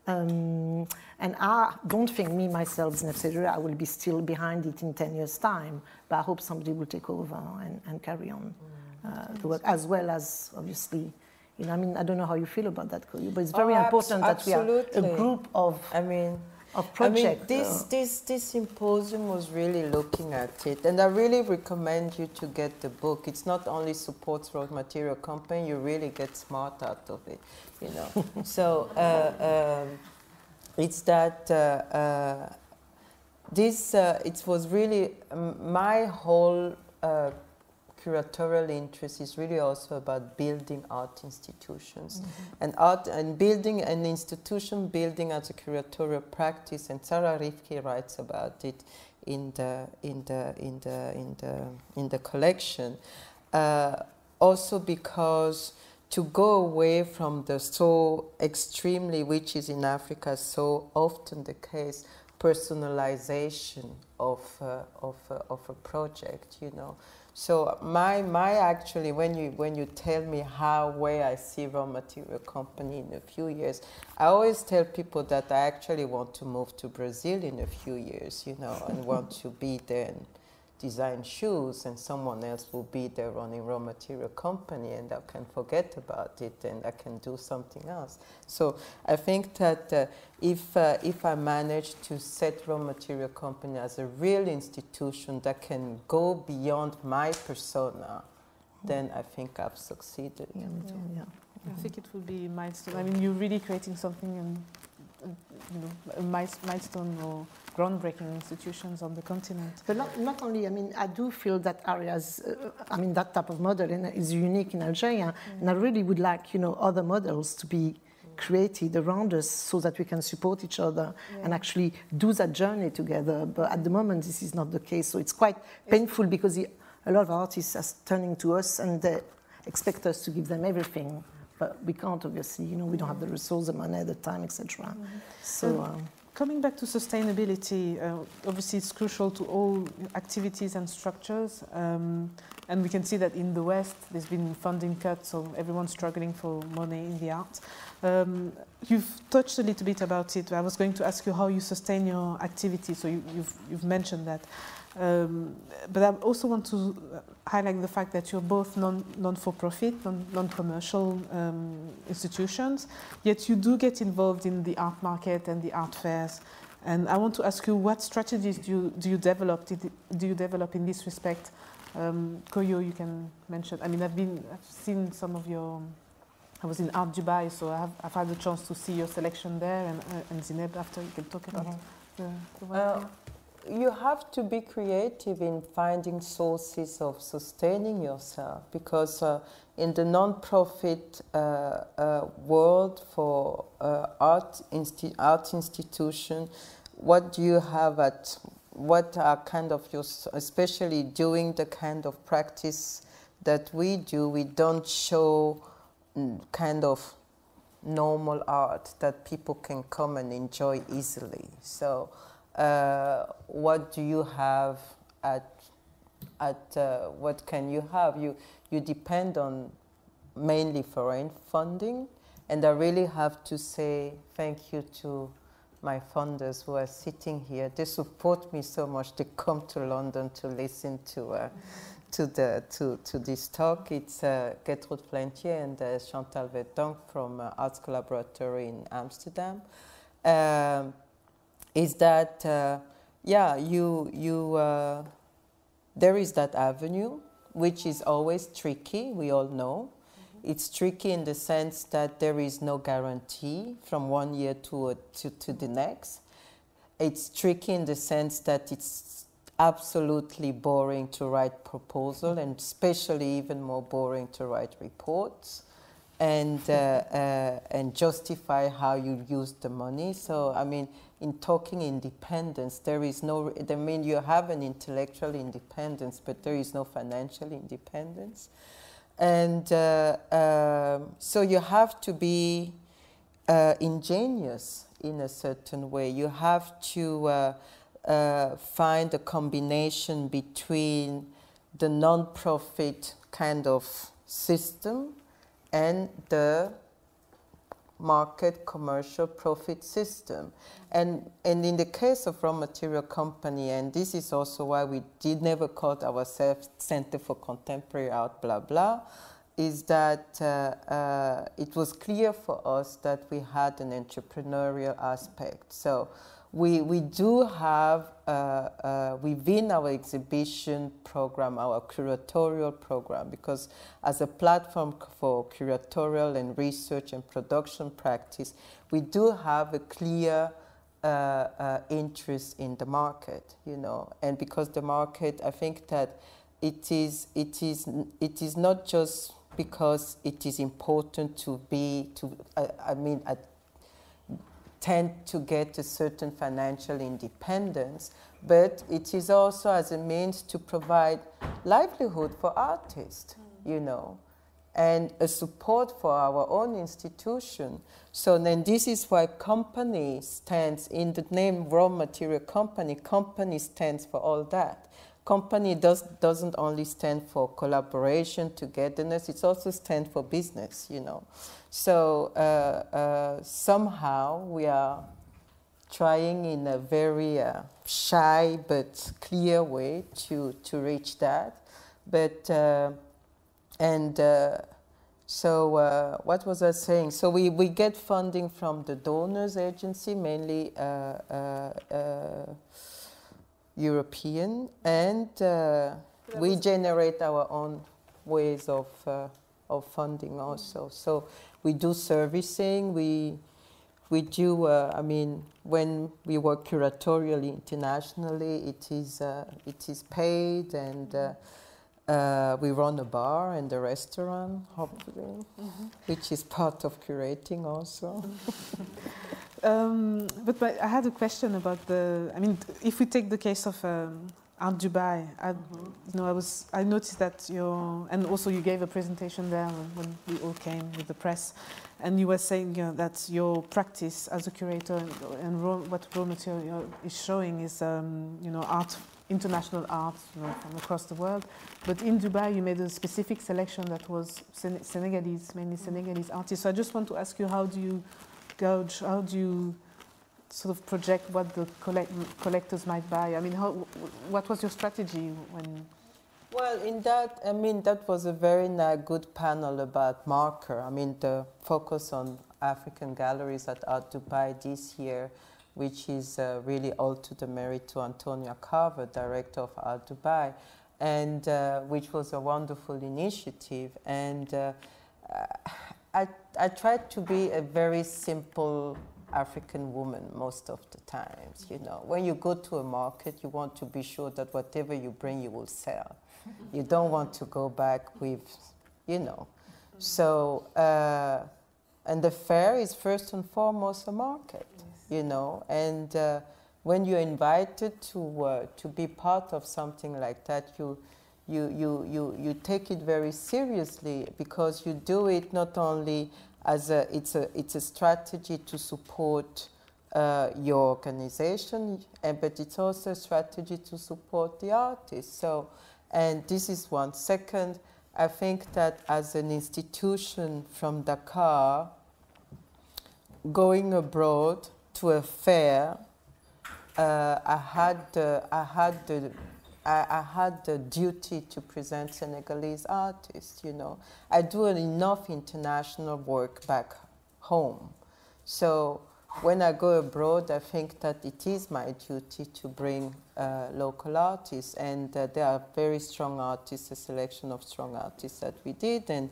Um, and I don't think me myself, Zineb Sedira, I will be still behind it in 10 years' time, but I hope somebody will take over and, and carry on uh, the work, as well as obviously. You know, I mean, I don't know how you feel about that, but it's very Oh, important that we are a group of I mean, of I mean, this, this, this symposium was really looking at it, and I really recommend you to get the book. It's not only supports raw material company, you really get smart out of it, you know. so uh, um, it's that uh, uh, this, uh, it was really, um, my whole uh, curatorial interest is really also about building art institutions. And art and building an institution building as a curatorial practice and Sarah Rifky writes about it in the in the in the in the in the collection uh, also because to go away from the so extremely which is in Africa so often the case personalization of uh, of uh, of a project you know so my my actually when you when you tell me how where I see raw material company in a few years, I always tell people that I actually want to move to Brazil in a few years, you know, and want to be there and design shoes and someone else will be there running raw material company and I can forget about it and I can do something else. So I think that uh, if, uh, if I manage to set raw material company as a real institution that can go beyond my persona, then I think I've succeeded. yeah, me too, yeah. I think it will be a milestone. I mean, you're really creating something and, you know, milestone or groundbreaking institutions on the continent. But not, not only, I mean, I do feel that ARIA's, uh, I mean, that type of model is unique in Algeria, and I really would like, you know, other models to be created around us so that we can support each other and actually do that journey together. But at the moment, this is not the case, so it's quite painful because the a lot of artists are turning to us and they expect us to give them everything. But we can't, obviously. You know, we don't have the resources, the money, the time, etc. Mm-hmm. So. Um, Coming back to sustainability, uh, obviously it's crucial to all activities and structures. Um, and we can see that in the West, there's been funding cuts, so everyone's struggling for money in the arts. Um, you've touched a little bit about it. I was going to ask you how you sustain your activity, so you, have you've, you've mentioned that. Um, but I also want to highlight the fact that you're both non, non-for-profit, non, non-commercial um, institutions, yet you do get involved in the art market and the art fairs. And I want to ask you, what strategies do you, do you develop? Do you develop in this respect? Um, Koyo, you can mention. I mean, I've been, I've seen some of your. I was in Art Dubai, so I've, I've had the chance to see your selection there, and, uh, and Zineb, after you can talk about mm -hmm. the, the. Uh, you have to be creative in finding sources of sustaining yourself because uh, in the non-profit uh, uh, world for uh, art, insti art institution, what do you have at what are kind of your, especially doing the kind of practice that we do, we don't show kind of normal art that people can come and enjoy easily. So uh, what do you have at at uh, what can you have? You you depend on mainly foreign funding. And I really have to say thank you to my funders who are sitting here. They support me so much. They come to London to listen to uh, to the to to this talk it's uh, Gertrude Flentge and uh, Chantal Verdonck from uh, Arts Collaboratory in Amsterdam um, is that, uh, yeah, you, you, uh, there is that avenue, which is always tricky, we all know. Mm-hmm. It's tricky in the sense that there is no guarantee from one year to, to, to the next. It's tricky in the sense that it's absolutely boring to write proposal and especially even more boring to write reports and, uh, uh, and justify how you use the money. So, I mean, in talking independence, there is no, I mean, you have an intellectual independence, but there is no financial independence. And uh, uh, so you have to be uh, ingenious in a certain way. You have to uh, find a combination between the non-profit kind of system and the market commercial profit system. And, and in the case of raw material company, and this is also why we did never call ourselves Center for Contemporary Art, blah, blah, is that uh, uh, it was clear for us that we had an entrepreneurial aspect. So we, we do have uh, uh, within our exhibition program, our curatorial program, because as a platform for curatorial and research and production practice, we do have a clear uh, uh, interest in the market, you know, and because the market, I think that it is, it is, it is not just because it is important to be, to, I mean, at tend to get a certain financial independence, but it is also as a means to provide livelihood for artists, mm. you know, and a support for our own institution. So then this is why company stands in the name raw material company, company stands for all that. Company does, doesn't only stand for collaboration, togetherness, it also stands for business, you know. So uh, uh, somehow we are trying in a very uh, shy but clear way to, to reach that. But, uh, and uh, so uh, what was I saying? So we, we get funding from the donors agency, mainly European, and we generate our own ways of, of funding also. So we do servicing. We we do. Uh, I mean, when we work curatorially internationally, it is uh, it is paid, and uh, uh we run a bar and a restaurant, hopefully, mm -hmm. which is part of curating also. um, but I had a question about the. I mean, if we take the case of um, Art Dubai. I, mm-hmm. you know, I was I noticed that your and also you gave a presentation there when, when we all came with the press, and you were saying you know, that your practice as a curator and, and raw, what raw material is showing is um, you know art, international art you know, from across the world. But in Dubai, you made a specific selection that was Sen Senegalese, mainly Senegalese artists. So I just want to ask you, how do you gauge? How do you sort of project what the collect collectors might buy? I mean, how, what was your strategy when? Well, in that, I mean, that was a very good panel about marker. I mean, the focus on African galleries at Art Dubai this year, which is uh, really all to the merit to Antonia Carver, director of Art Dubai, and uh, which was a wonderful initiative. And uh, I, I tried to be a very simple African woman most of the times. You know, when you go to a market, you want to be sure that whatever you bring, you will sell. you don't want to go back with, you know. So, uh, and the fair is first and foremost a market, yes. you know, and uh, when you're invited to uh, to be part of something like that, you. You, you, you, you take it very seriously because you do it not only as a, it's, a, it's a strategy to support uh, your organization, but it's also a strategy to support the artists. So, and this is one. Second, I think that as an institution from Dakar, going abroad to a fair, uh, I had uh, I had the I, I, had the duty to present Senegalese artists, you know. I do enough international work back home. So when I go abroad, I think that it is my duty to bring uh, local artists. And uh, there are very strong artists, a selection of strong artists that we did. And,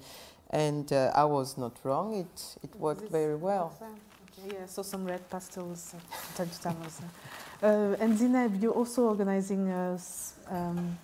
and uh, I was not wrong. It, it worked very well. Okay, yeah, saw some red pastels time to time also. Uh, and Zineb, you're also organizing a, um,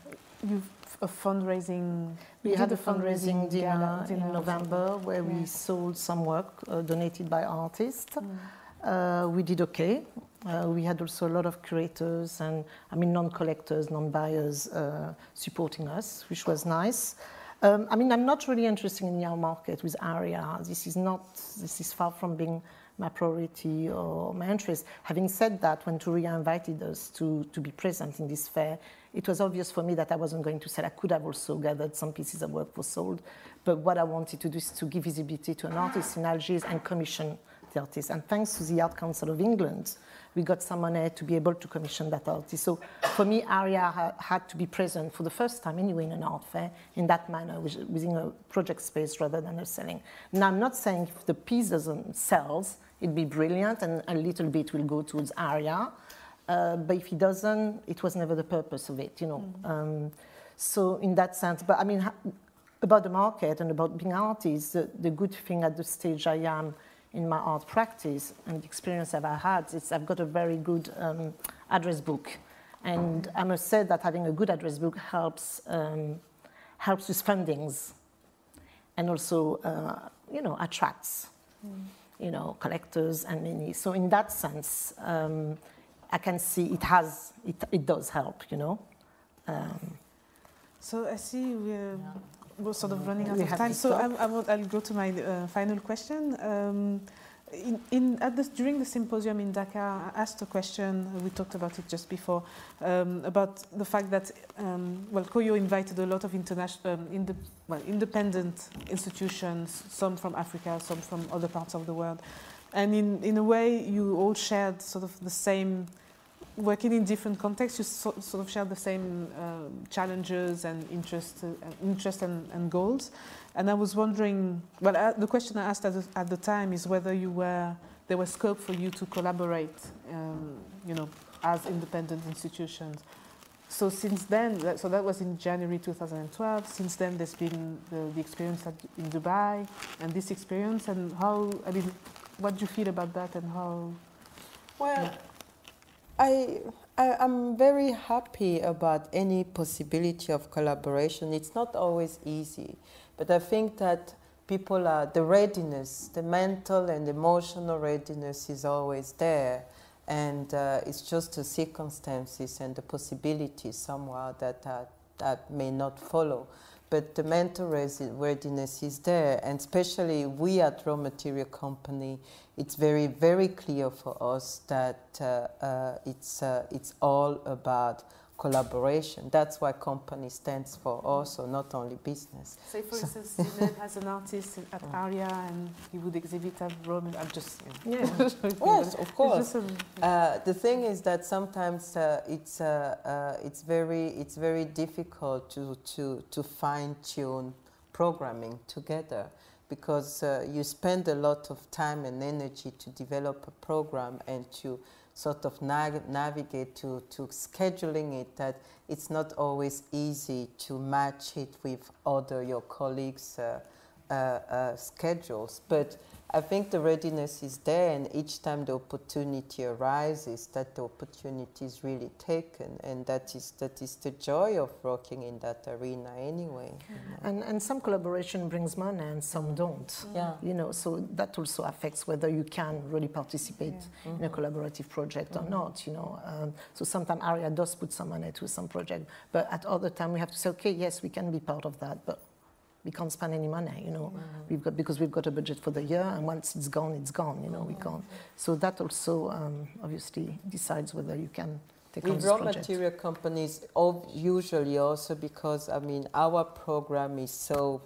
a fundraising. We had a fundraising, fundraising dinner, dinner, in November where yeah. we sold some work uh, donated by artists. Mm. Uh, we did okay. Uh, we had also a lot of curators and, I mean, non-collectors, non-buyers uh, supporting us, which was nice. Um, I mean, I'm not really interested in the art market with ARIA. This is not, this is far from being my priority or my interest. Having said that, when Touria invited us to, to be present in this fair, it was obvious for me that I wasn't going to sell. I could have also gathered some pieces of work for sold, but what I wanted to do is to give visibility to an artist in Algiers and commission the artist. And thanks to the Art Council of England, we got some money to be able to commission that artist. So for me, ARIA ha had to be present for the first time anyway in an art fair in that manner, within a project space rather than a selling. Now, I'm not saying if the piece doesn't sells, it'd be brilliant and a little bit will go towards ARIA. Uh, but if it doesn't, it was never the purpose of it, you know. Mm -hmm. um, so in that sense, but I mean, about the market and about being artists, the, the good thing at the stage I am in my art practice and the experience I've had is I've got a very good um, address book. And I must say that having a good address book helps, um, helps with fundings and also, uh, you know, attracts. Mm you know, collectors and many. So in that sense, um, I can see it has, it, it does help, you know. Um, so I see we're, yeah. we're sort of running out we of time. So I, I will, I'll go to my uh, final question. Um, in, in, this, during the symposium in Dakar, I asked a question, we talked about it just before, um, about the fact that, um, well, Koyo invited a lot of international, um, well, independent institutions, some from Africa, some from other parts of the world. And in, in a way, you all shared sort of the same, working in different contexts, you so, sort of shared the same um, challenges and interests uh, interest and, and goals. And I was wondering, well, uh, the question I asked at the, at the, time is whether you were, there was scope for you to collaborate, um, you know, as independent institutions. So since then, that, so that was in January 2012. Since then, there's been the, the experience at, in Dubai and this experience. And how, I mean, what do you feel about that and how? Well, yeah. I, I, am very happy about any possibility of collaboration. It's not always easy. But I think that people are, the readiness, the mental and emotional readiness is always there. and uh, it's just the circumstances and the possibilities somewhere that, uh, that may not follow. But the mental readiness is there, and especially we at Raw Material Company, it's very, very clear for us that uh, uh it's, uh, it's all about collaboration. That's why company stands for also, not only business. Say, for so instance, Zineb has an artist at ARIA and he would exhibit at Rome. I'm just, you know. yeah. yes, of course. Uh, the thing is that sometimes uh, it's, uh, uh, it's, very, it's very difficult to, to, to fine tune programming together because uh, you spend a lot of time and energy to develop a program and to sort of nav navigate to, to scheduling it that it's not always easy to match it with other your colleagues' uh, uh, uh, schedules. But I think the readiness is there, and each time the opportunity arises, that the opportunity is really taken, and that is that is the joy of working in that arena anyway. You know. And and some collaboration brings money, and some don't. Yeah. You know, so that also affects whether you can really participate yeah. in a collaborative project mm -hmm. or mm-hmm. not. You know, um, so sometimes ARIA does put some money to some project, but at other time we have to say, okay, yes, we can be part of that, but we can't spend any money, you know, mm. we've got, because we've got a budget for the year, and once it's gone, it's gone, you know, we can't. So that also um, obviously decides whether you can take With on this raw project. material companies, usually also because, I mean, our program is so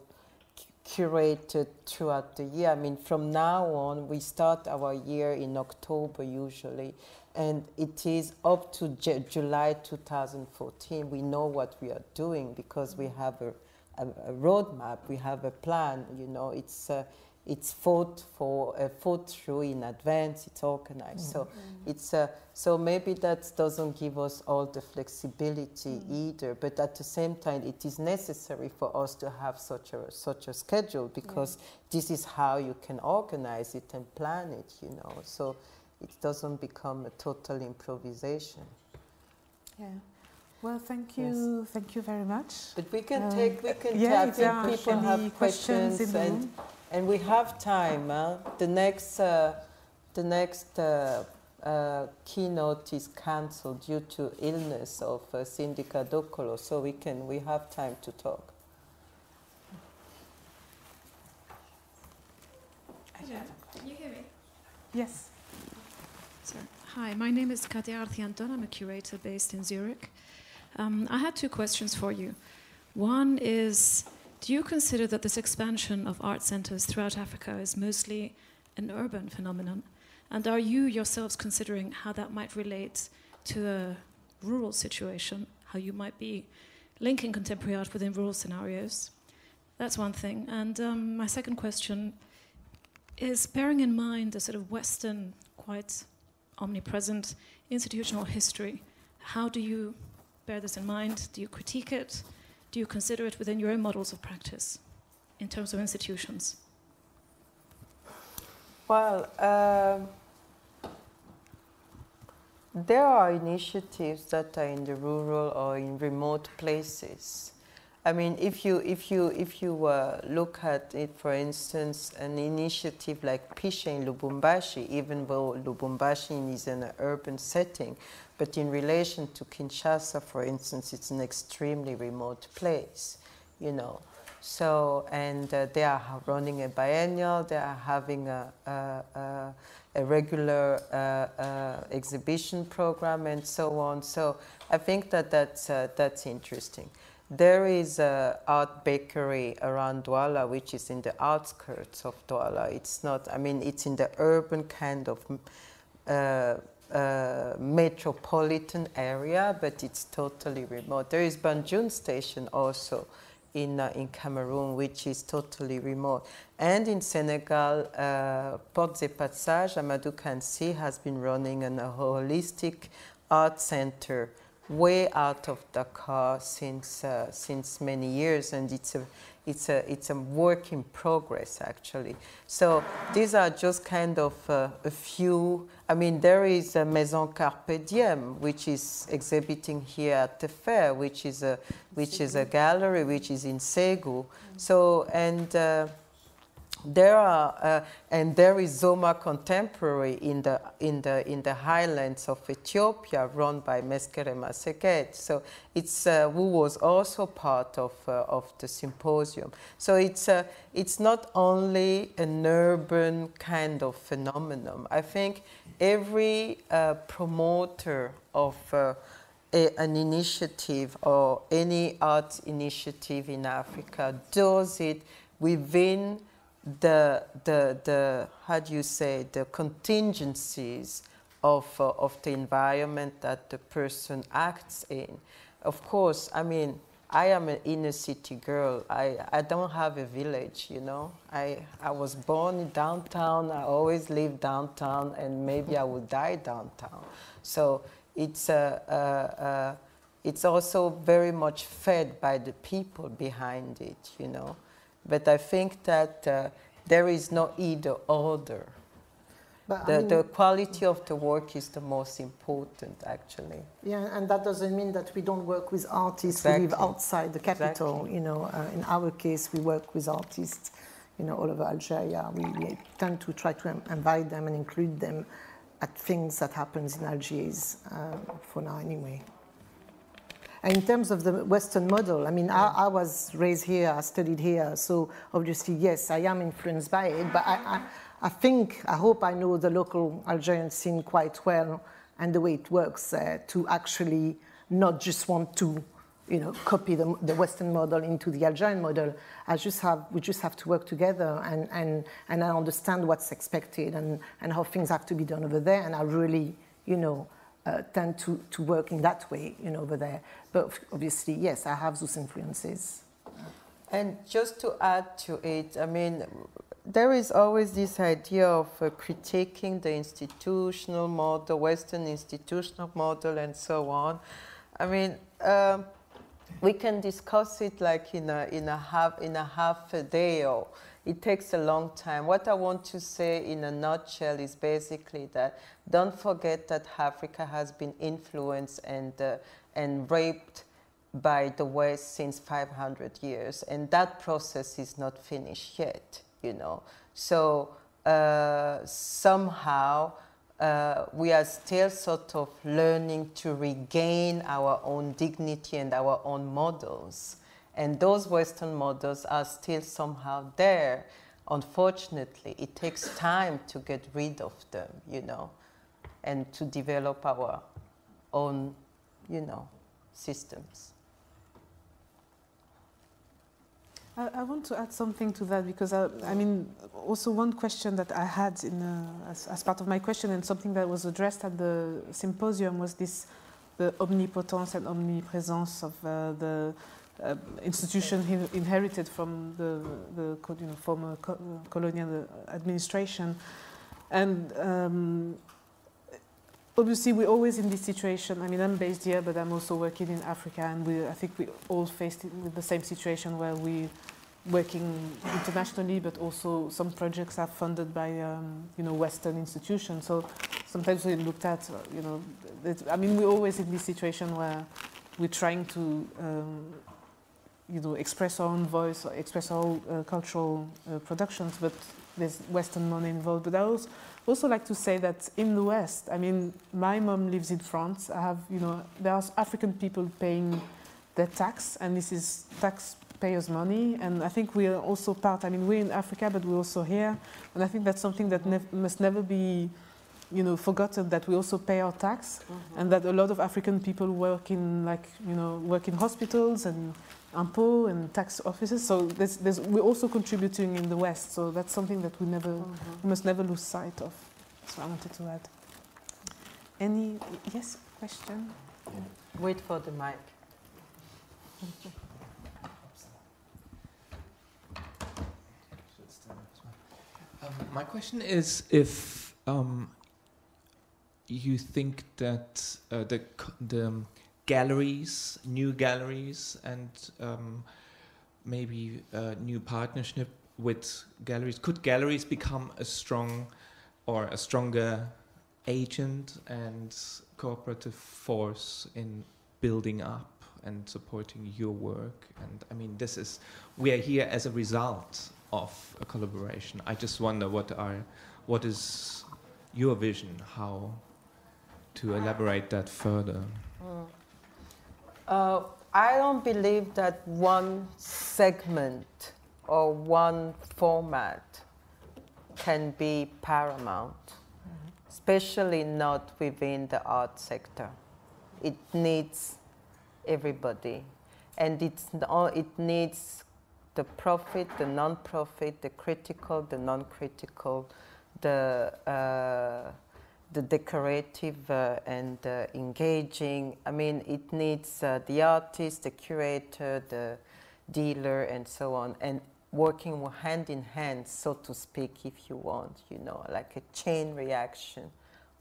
curated throughout the year. I mean, from now on, we start our year in October usually, and it is up to July 2014. We know what we are doing because we have a a, a roadmap, we have a plan, you know, it's, uh, it's thought for uh, thought through in advance. It's organized. Mm. So mm. it's uh, so maybe that doesn't give us all the flexibility mm. either. But at the same time, it is necessary for us to have such a such a schedule because yeah. this is how you can organize it and plan it. You know, so it doesn't become a total improvisation. Yeah. Well, thank you, yes. thank you very much. But we can um, take, we can yeah, tap in. People have questions, questions and, and we have time. Huh? The next, uh, the next uh, uh, keynote is cancelled due to illness of uh, Sindika Dokolo, so we can, we have time to talk. Can you hear me? Yes. Sorry. Hi, my name is Katia Arthianton. I'm a curator based in Zurich. Um, I had two questions for you. One is Do you consider that this expansion of art centers throughout Africa is mostly an urban phenomenon? And are you yourselves considering how that might relate to a rural situation, how you might be linking contemporary art within rural scenarios? That's one thing. And um, my second question is bearing in mind the sort of Western, quite omnipresent institutional history, how do you bear this in mind? Do you critique it? Do you consider it within your own models of practice in terms of institutions? Well, uh, there are initiatives that are in the rural or in remote places. I mean, if you if you if you uh, look at it, for instance, an initiative like Picha in Lubumbashi, even though Lubumbashi is an urban setting, but in relation to Kinshasa, for instance, it's an extremely remote place, you know. So, and uh, they are running a biennial, they are having a, a, a, a regular uh, uh, exhibition program and so on. So I think that that's, uh, that's interesting. There is an art bakery around Douala, which is in the outskirts of Douala. It's not, I mean, it's in the urban kind of uh, uh, metropolitan area, but it's totally remote. There is Bandjoun Station also in, uh, in Cameroon, which is totally remote. And in Senegal, uh, Portes et Passages, Amadou Kane Sy has been running an, a holistic art center way out of Dakar since, uh, since many years, and it's a, it's, a, it's a work in progress, actually. So these are just kind of uh, a few, I mean, there is a Maison Carpe Diem, which is exhibiting here at the fair, which is a, which is a gallery which is in -hmm. So, and uh, there are, uh, and there is Zoma Contemporary in the, in, the, in the highlands of Ethiopia run by Meskerem Assegued. So it's, uh, who was also part of, uh, of the symposium. So it's, uh, it's not only an urban kind of phenomenon. I think every uh, promoter of uh, a, an initiative or any art initiative in Africa does it within the, the, the how do you say, the contingencies of, uh, of the environment that the person acts in. Of course, I mean, I am an inner city girl. I, I don't have a village, you know. I, I was born downtown. I always lived downtown, and maybe I will die downtown. So it's, uh, uh, uh, it's also very much fed by the people behind it, you know. But I think that uh, there is no either order. But, The, I mean, the quality of the work is the most important, actually. Yeah, and that doesn't mean that we don't work with artists who live outside the capital. Exactly. You know, uh, in our case, we work with artists, you know, all over Algeria. We, we tend to try to invite them and include them at things that happens in Algiers, uh, for now anyway. In terms of the Western model, I mean, I, I was raised here, I studied here, so obviously, yes, I am influenced by it, but I, I, I think, I hope I know the local Algerian scene quite well and the way it works uh, to actually not just want to, you know, copy the, the Western model into the Algerian model. I just have, we just have to work together and, and, and I understand what's expected and, and how things have to be done over there, and I really, you know, uh, tend to, to work in that way, you know, over there. But obviously, yes, I have those influences. And just to add to it, I mean, there is always this idea of uh, critiquing the institutional model, the Western institutional model, and so on. I mean, um, we can discuss it like in a, in a half in a half a day or it takes a long time. What I want to say in a nutshell is basically that don't forget that Africa has been influenced and uh, and raped by the West since 500 years, and that process is not finished yet. You know, so uh, somehow uh, we are still sort of learning to regain our own dignity and our own models. And those Western models are still somehow there. Unfortunately, it takes time to get rid of them, you know, and to develop our own, you know, systems. I, I want to add something to that because I, I mean, also one question that I had in, uh, as, as part of my question and something that was addressed at the symposium was this the omnipotence and omnipresence of uh, the uh, institution he- inherited from the, the you know, former co- colonial administration. And um, obviously, we're always in this situation. I mean, I'm based here, but I'm also working in Africa, and we, I think we all faced it with the same situation where we working internationally, but also some projects are funded by um, you know Western institutions. So sometimes we looked at you know, it, I mean, we're always in this situation where we're trying to um, you know express our own voice, or express our uh, cultural uh, productions, but there's Western money involved. But I also also like to say that in the West, I mean, my mom lives in France. I have, you know, there are African people paying their tax, and this is taxpayers' money. And I think we are also part. I mean, we're in Africa, but we're also here, and I think that's something that nev- must never be, you know, forgotten. That we also pay our tax, and that a lot of African people work in, like, you know, work in hospitals and impôt and tax offices. So there's, there's, we're also contributing in the West. So that's something that we never, we must never lose sight of. So I wanted to add. Any yes question? Wait for the mic. Um, my question is if um, you think that uh, the the um, galleries, new galleries, and um, maybe a new partnership with galleries could galleries become a strong or a stronger agent and cooperative force in building up and supporting your work and i mean this is we are here as a result of a collaboration. I just wonder what are, what is your vision? How to elaborate that further? Mm. Uh, I don't believe that one segment or one format can be paramount, especially not within the art sector. It needs everybody, and it's, it needs the profit, the non-profit, the critical, the non-critical, the uh, the decorative uh, and uh, engaging. I mean, it needs uh, the artist, the curator, the dealer, and so on, and working hand in hand, so to speak, if you want, you know, like a chain reaction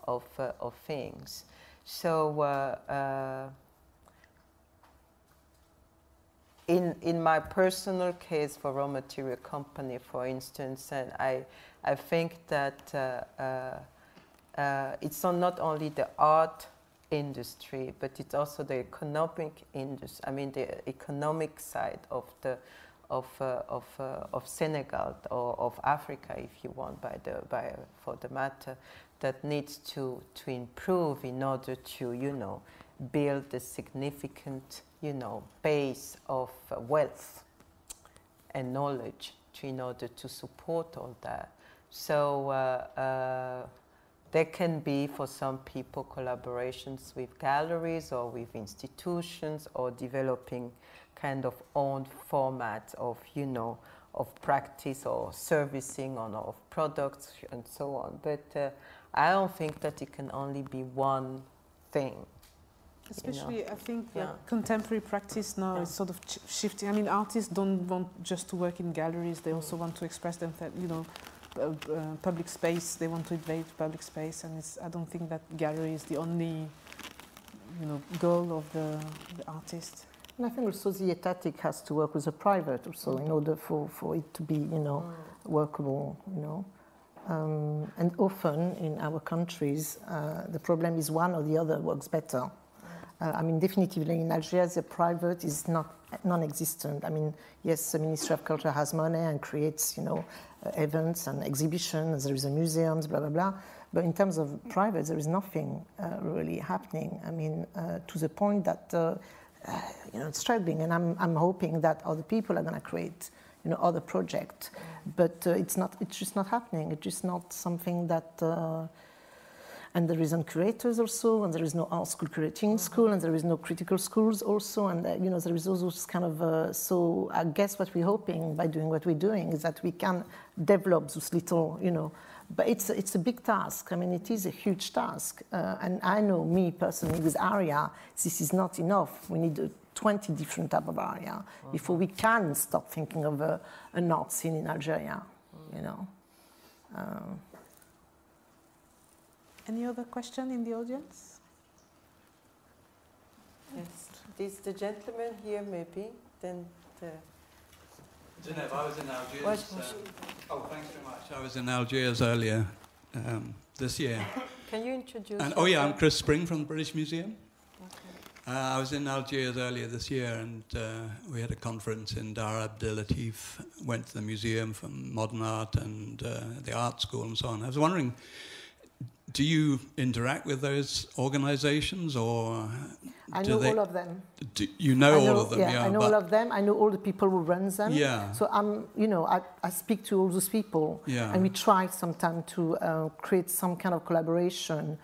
of, uh, of things. So, uh, uh, in, in my personal case for raw material company, for instance, and I, I think that uh, it's not only the art industry, but it's also the economic industry. I mean, the economic side of the of uh, of uh, of Senegal or of Africa, if you want, by the by for the matter, that needs to to improve in order to you know build a significant you know base of wealth and knowledge to, in order to support all that. So uh, uh, there can be, for some people, collaborations with galleries or with institutions or developing kind of own formats of, you know, of practice or servicing on of products and so on. But uh, I don't think that it can only be one thing. Especially, you know? I think yeah. contemporary practice now yeah. is sort of shifting. I mean, artists don't want just to work in galleries; they also want to express themselves. You know, public space. They want to invade public space, and I don't think that gallery is the only, you know, goal of the, the artist. And I think also the etatic has to work with the private also in order for, for it to be, you know, mm. workable, you know. Um, and often in our countries, uh, the problem is one or the other works better. Uh, I mean, definitively in Algeria, the private is not non-existent. I mean, yes, the Ministry of Culture has money and creates, you know, uh, events and exhibitions. There is a museums, blah blah blah. But in terms of private, there is nothing uh, really happening. I mean, uh, to the point that uh, uh, you know it's struggling, and I'm I'm hoping that other people are going to create you know other projects, but it's not. It's just not happening. It's just not something that and there isn't curators also, and there is no art school curating school, and there is no critical schools also, and uh, you know there is also this kind of. Uh, so I guess what we're hoping by doing what we're doing is that we can develop this little, you know. But it's it's a big task. I mean, it is a huge task, uh, and I know me personally with ARIA, this is not enough. We need. 20 different type of area uh-huh. before we can stop thinking of a, an art scene in Algeria, you know. Um, any other question in the audience? Yes, this the gentleman here maybe, then the... Zineb, I was in Algiers. Um, oh, thanks very much. I was in Algiers earlier um, this year. Can you introduce? And, oh yeah, I'm Chris Spring from the British Museum. Uh, I was in Algiers earlier this year, and uh, we had a conference in Dar Abdel Latif. Went to the museum for modern art and uh, the art school and so on. I was wondering do you interact with those organizations or I know they, all of them. Do you know, know, all of them? Yeah, yeah I know all of them. I know all the people who run them. Yeah. So I'm, you know, I, I speak to all those people. Yeah. And we try sometimes to uh, create some kind of collaboration.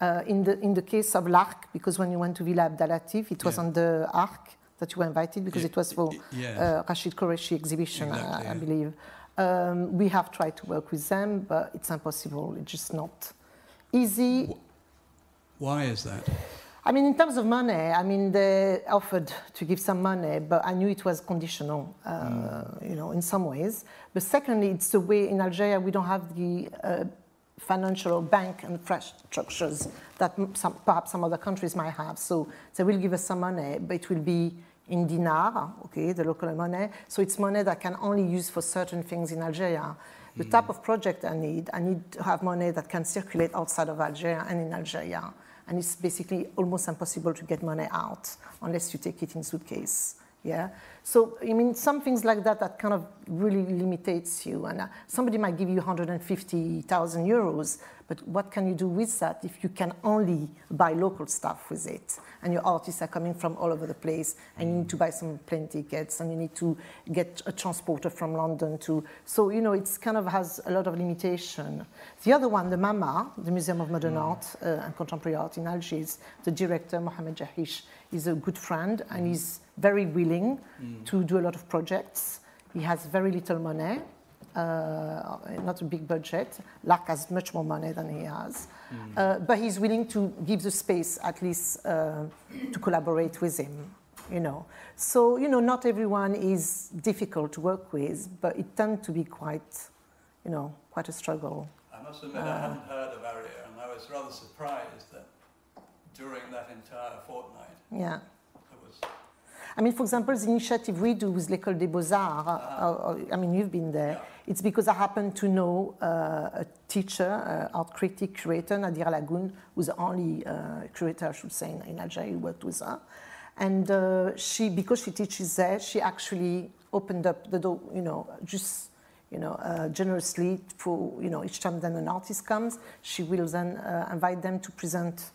Uh, in the in the case of l'Arc, because when you went to Villa Abdelatif, it was yeah. on the Arc that you were invited because yeah. it was for yeah. uh, Rachid Koraïchi exhibition, exactly, I, I believe. Um, we have tried to work with them, but it's impossible. It's just not easy. Why is that? I mean, in terms of money, I mean, they offered to give some money, but I knew it was conditional, uh, mm. you know, in some ways. But secondly, it's the way in Algeria we don't have the uh, financial bank infrastructures that some, perhaps some other countries might have. So they will give us some money, but it will be in dinar, okay, the local money. So it's money that can only use for certain things in Algeria. The type of project I need, I need to have money that can circulate outside of Algeria and in Algeria. And it's basically almost impossible to get money out unless you take it in suitcase, Yeah. So, I mean, some things like that that kind of really limitates you. And uh, somebody might give you 150,000 euros, but what can you do with that if you can only buy local stuff with it? And your artists are coming from all over the place, and you need to buy some plane tickets, and you need to get a transporter from London to. So, you know, it's kind of has a lot of limitation. The other one, the MAMA, the Museum of Modern mm. Art uh, and Contemporary Art in Algiers, the director, Mohamed Djehiche, is a good friend, and he's very willing mm. to do a lot of projects. He has very little money, uh, not a big budget. L'Arc has much more money than he has. Mm. Uh, but he's willing to give the space at least uh, to collaborate with him, you know. So, you know, not everyone is difficult to work with, but it tends to be quite, you know, quite a struggle. I must admit, I hadn't heard of ARIA, and I was rather surprised that during that entire fortnight, yeah. I mean, for example, the initiative we do with l'École des Beaux-Arts, uh, uh, I mean, you've been there. It's because I happen to know uh, a teacher, uh, art critic, curator, Nadira Laggoune, who's the only uh, curator, I should say, in, in Algeria who worked with her. And uh, she, because she teaches there, she actually opened up the door, you know, just you know, uh, generously for, you know, each time then an artist comes, she will then uh, invite them to present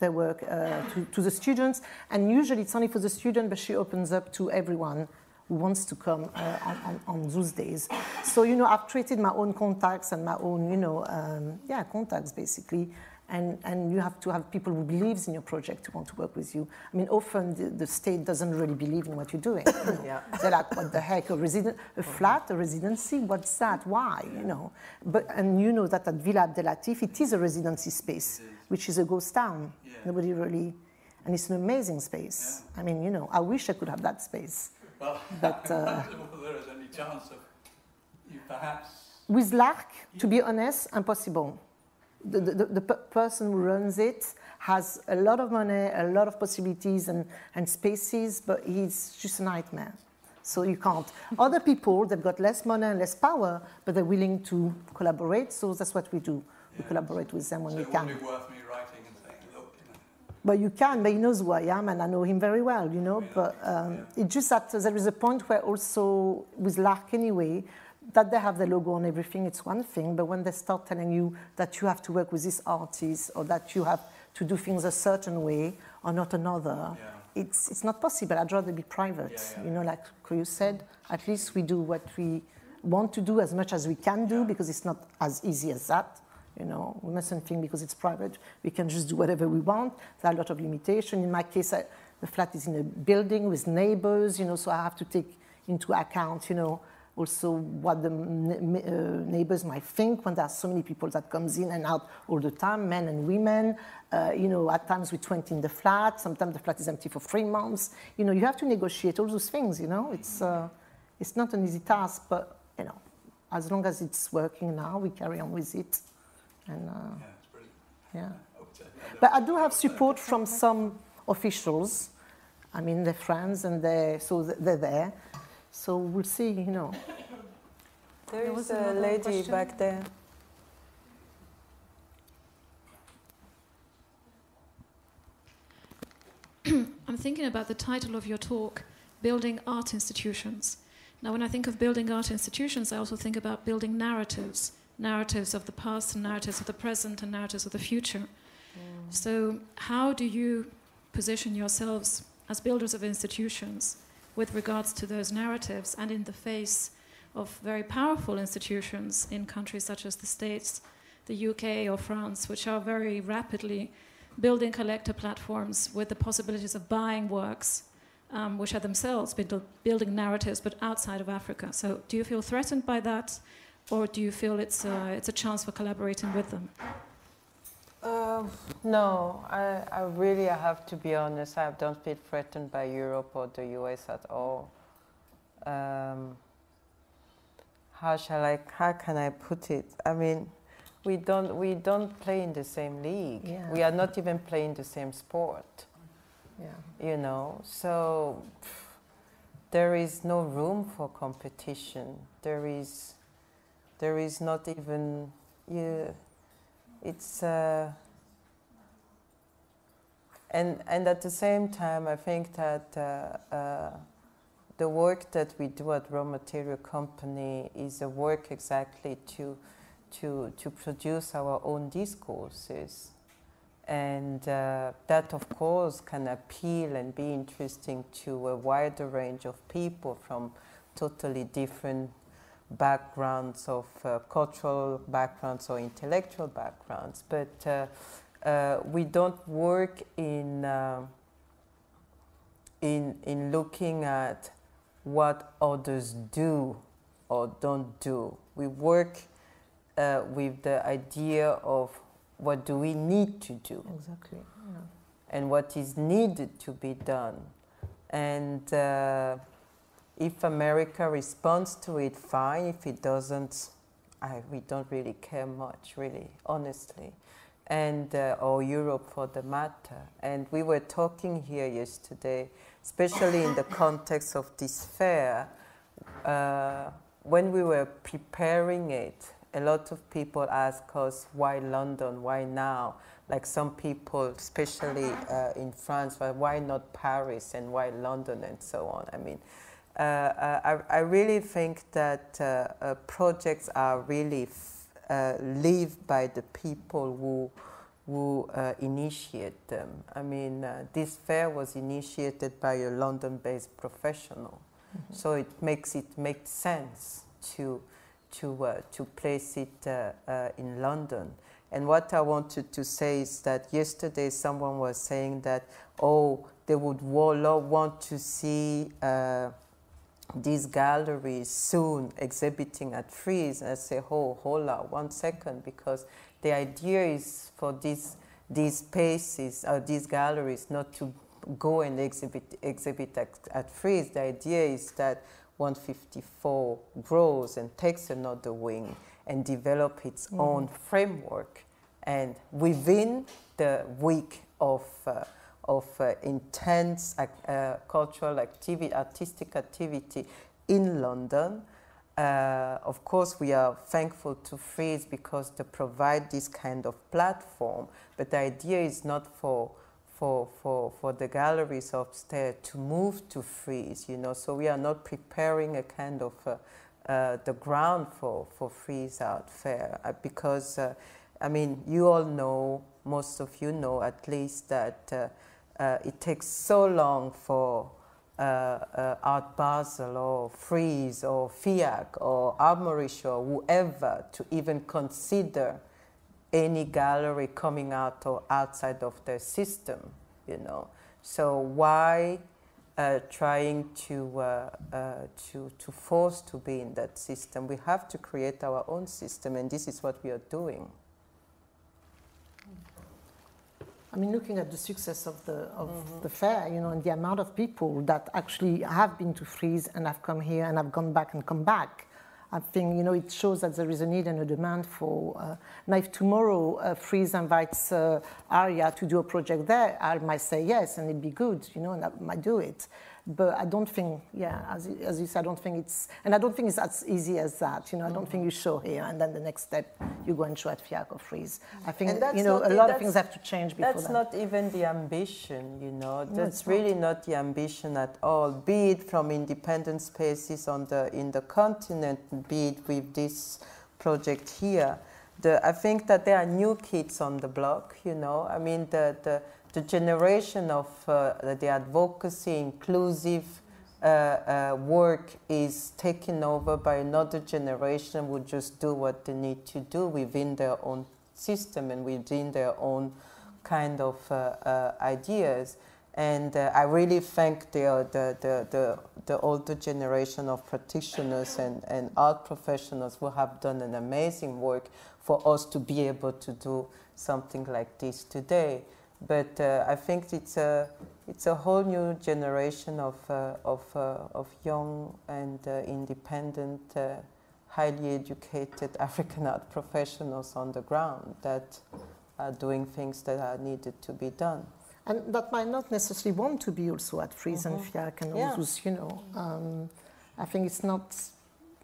their work uh, to, to, the students. And usually it's only for the student, but she opens up to everyone who wants to come uh, on, on, on, those days. So, you know, I've created my own contacts and my own, you know, um, yeah, contacts basically. And, and you have to have people who believes in your project to want to work with you. I mean, often the, the state doesn't really believe in what you're doing. You know? yeah. They're like, what the heck, a, resident, a flat, a residency? What's that? Why? You know. But and you know that at Villa Abdelatif, it is a residency space, which is a ghost town. Yeah. Nobody really, and it's an amazing space. Yeah. I mean, you know, I wish I could have that space. Well, but uh, there is any chance of you perhaps. With L'Arc, to be honest, impossible. The, the, the person who runs it has a lot of money, a lot of possibilities and, and spaces, but he's just a nightmare. So you can't. Other people, they've got less money and less power, but they're willing to collaborate. So that's what we do. We collaborate with them when so we can. But you can, but he knows who I am, and I know him very well, you know. But um, it's just that there is a point where also, with L'Arc anyway, that they have the logo on everything, it's one thing. But when they start telling you that you have to work with this artist, or that you have to do things a certain way, or not another, yeah. it's, it's not possible. I'd rather be private. Yeah, yeah. You know, like you said, at least we do what we want to do as much as we can do, because it's not as easy as that. You know, we mustn't think because it's private, we can just do whatever we want. There are a lot of limitations. In my case, I, the flat is in a building with neighbors, you know, so I have to take into account, you know, also what the uh, neighbors might think when there are so many people that comes in and out all the time, men and women. Uh, you know, at times we're 20 in the flat. Sometimes the flat is empty for three months. You know, you have to negotiate all those things. You know, it's uh, it's not an easy task, but you know, as long as it's working now, we carry on with it. And, uh, yeah, But I do have support from some officials. I mean, they're friends and they so they're there. So we'll see, you know. There is a lady question. back there. I'm thinking about the title of your talk, Building Art Institutions. Now, when I think of building art institutions, I also think about building narratives narratives of the past and narratives of the present and narratives of the future. Mm. So, how do you position yourselves as builders of institutions with regards to those narratives and in the face of very powerful institutions in countries such as the States, the UK, or France, which are very rapidly building collector platforms with the possibilities of buying works, um, which are themselves building narratives but outside of Africa? So, do you feel threatened by that? Or do you feel it's a, it's a chance for collaborating with them? Uh, no, I, I really I have to be honest. I don't feel threatened by Europe or the US at all. Um, how shall I? How can I put it? I mean, we don't we don't play in the same league. Yeah. We are not even playing the same sport. Yeah. You know, so there is no room for competition. There is there is not even you it's uh, and and at the same time I think that uh, uh, the work that we do at Raw Material Company is a work exactly to, to, to produce our own discourses. And uh, that, of course, can appeal and be interesting to a wider range of people from totally different backgrounds of uh, cultural backgrounds or intellectual backgrounds. But uh, uh we don't work in, uh, in, in looking at what others do or don't do. We work uh, with the idea of what do we need to do exactly yeah. and what is needed to be done and uh, if america responds to it fine. If it doesn't I, we don't really care much really honestly. And uh, or europe for the matter. And we were talking here yesterday especially in the context of this fair uh, when we were preparing it a lot of people ask us why London, why now? Like some people, especially uh, in France, why not Paris and why London? and so on. I mean, I, I, really think that uh, uh projects are really uh, lived by the people who who uh, initiate them. I mean, uh, this fair was initiated by a London-based professional, mm -hmm. so it makes it make sense to to, uh, to place it uh, uh, in London. And what I wanted to say is that yesterday someone was saying that, oh, they would want to see uh, these galleries soon exhibiting at Frieze. I say, oh, hold on one second, because the idea is for these, these spaces, or these galleries, not to go and exhibit, exhibit at, at Frieze. The idea is that 154 grows and takes another wing and develop its mm. own framework. And within the week of, uh, of uh, intense uh, cultural activity, artistic activity in London, uh, of course, we are thankful to Frieze because they provide this kind of platform. But the idea is not for for, for, for the galleries upstairs to move to Frieze, you know, so we are not preparing a kind of uh, uh, the ground for, for Frieze Art Fair uh, because, I mean, you all know, most of you know at least that uh, uh, it takes so long for Art Basel or Frieze or FIAC or Armory Show or whoever to even consider any gallery coming out or outside of their system, you know. So why uh, trying to, uh, uh, to, to force to be in that system? We have to create our own system, and this is what we are doing. I mean, looking at the success of the of mm -hmm. the fair, you know, and the amount of people that actually have been to Frieze and have come here and have gone back and come back, I think you know it shows that there is a need and a demand for. Uh, now, if tomorrow uh, Frieze invites uh, ARIA to do a project there, I might say yes, and it'd be good, you know, and I might do it. But I don't think, yeah, as, as you said, I don't think it's, and I don't think it's as easy as that. You know, I don't think you show here and then the next step you go and show at FIAC or Frieze. I think, you know, a lot of things have to change before That's that. not even the ambition, you know. No, that's really not. not the ambition at all, be it from independent spaces on the, in the continent, be it with this project here. The, I think that there are new kids on the block, you know. I mean, the, the, the generation of uh, the advocacy inclusive uh, uh, work is taken over by another generation who just do what they need to do within their own system and within their own kind of ideas. And uh, I really thank the, the, the, the, the older generation of practitioners and, and art professionals who have done an amazing work for us to be able to do something like this today. But uh, I think it's a, it's a whole new generation of, uh, of, uh, of young and uh, independent, uh, highly educated African art professionals on the ground that are doing things that are needed to be done. And that might not necessarily want to be also at Frieze mm -hmm. and FIAC and yeah. those, you know. Um, I think it's not,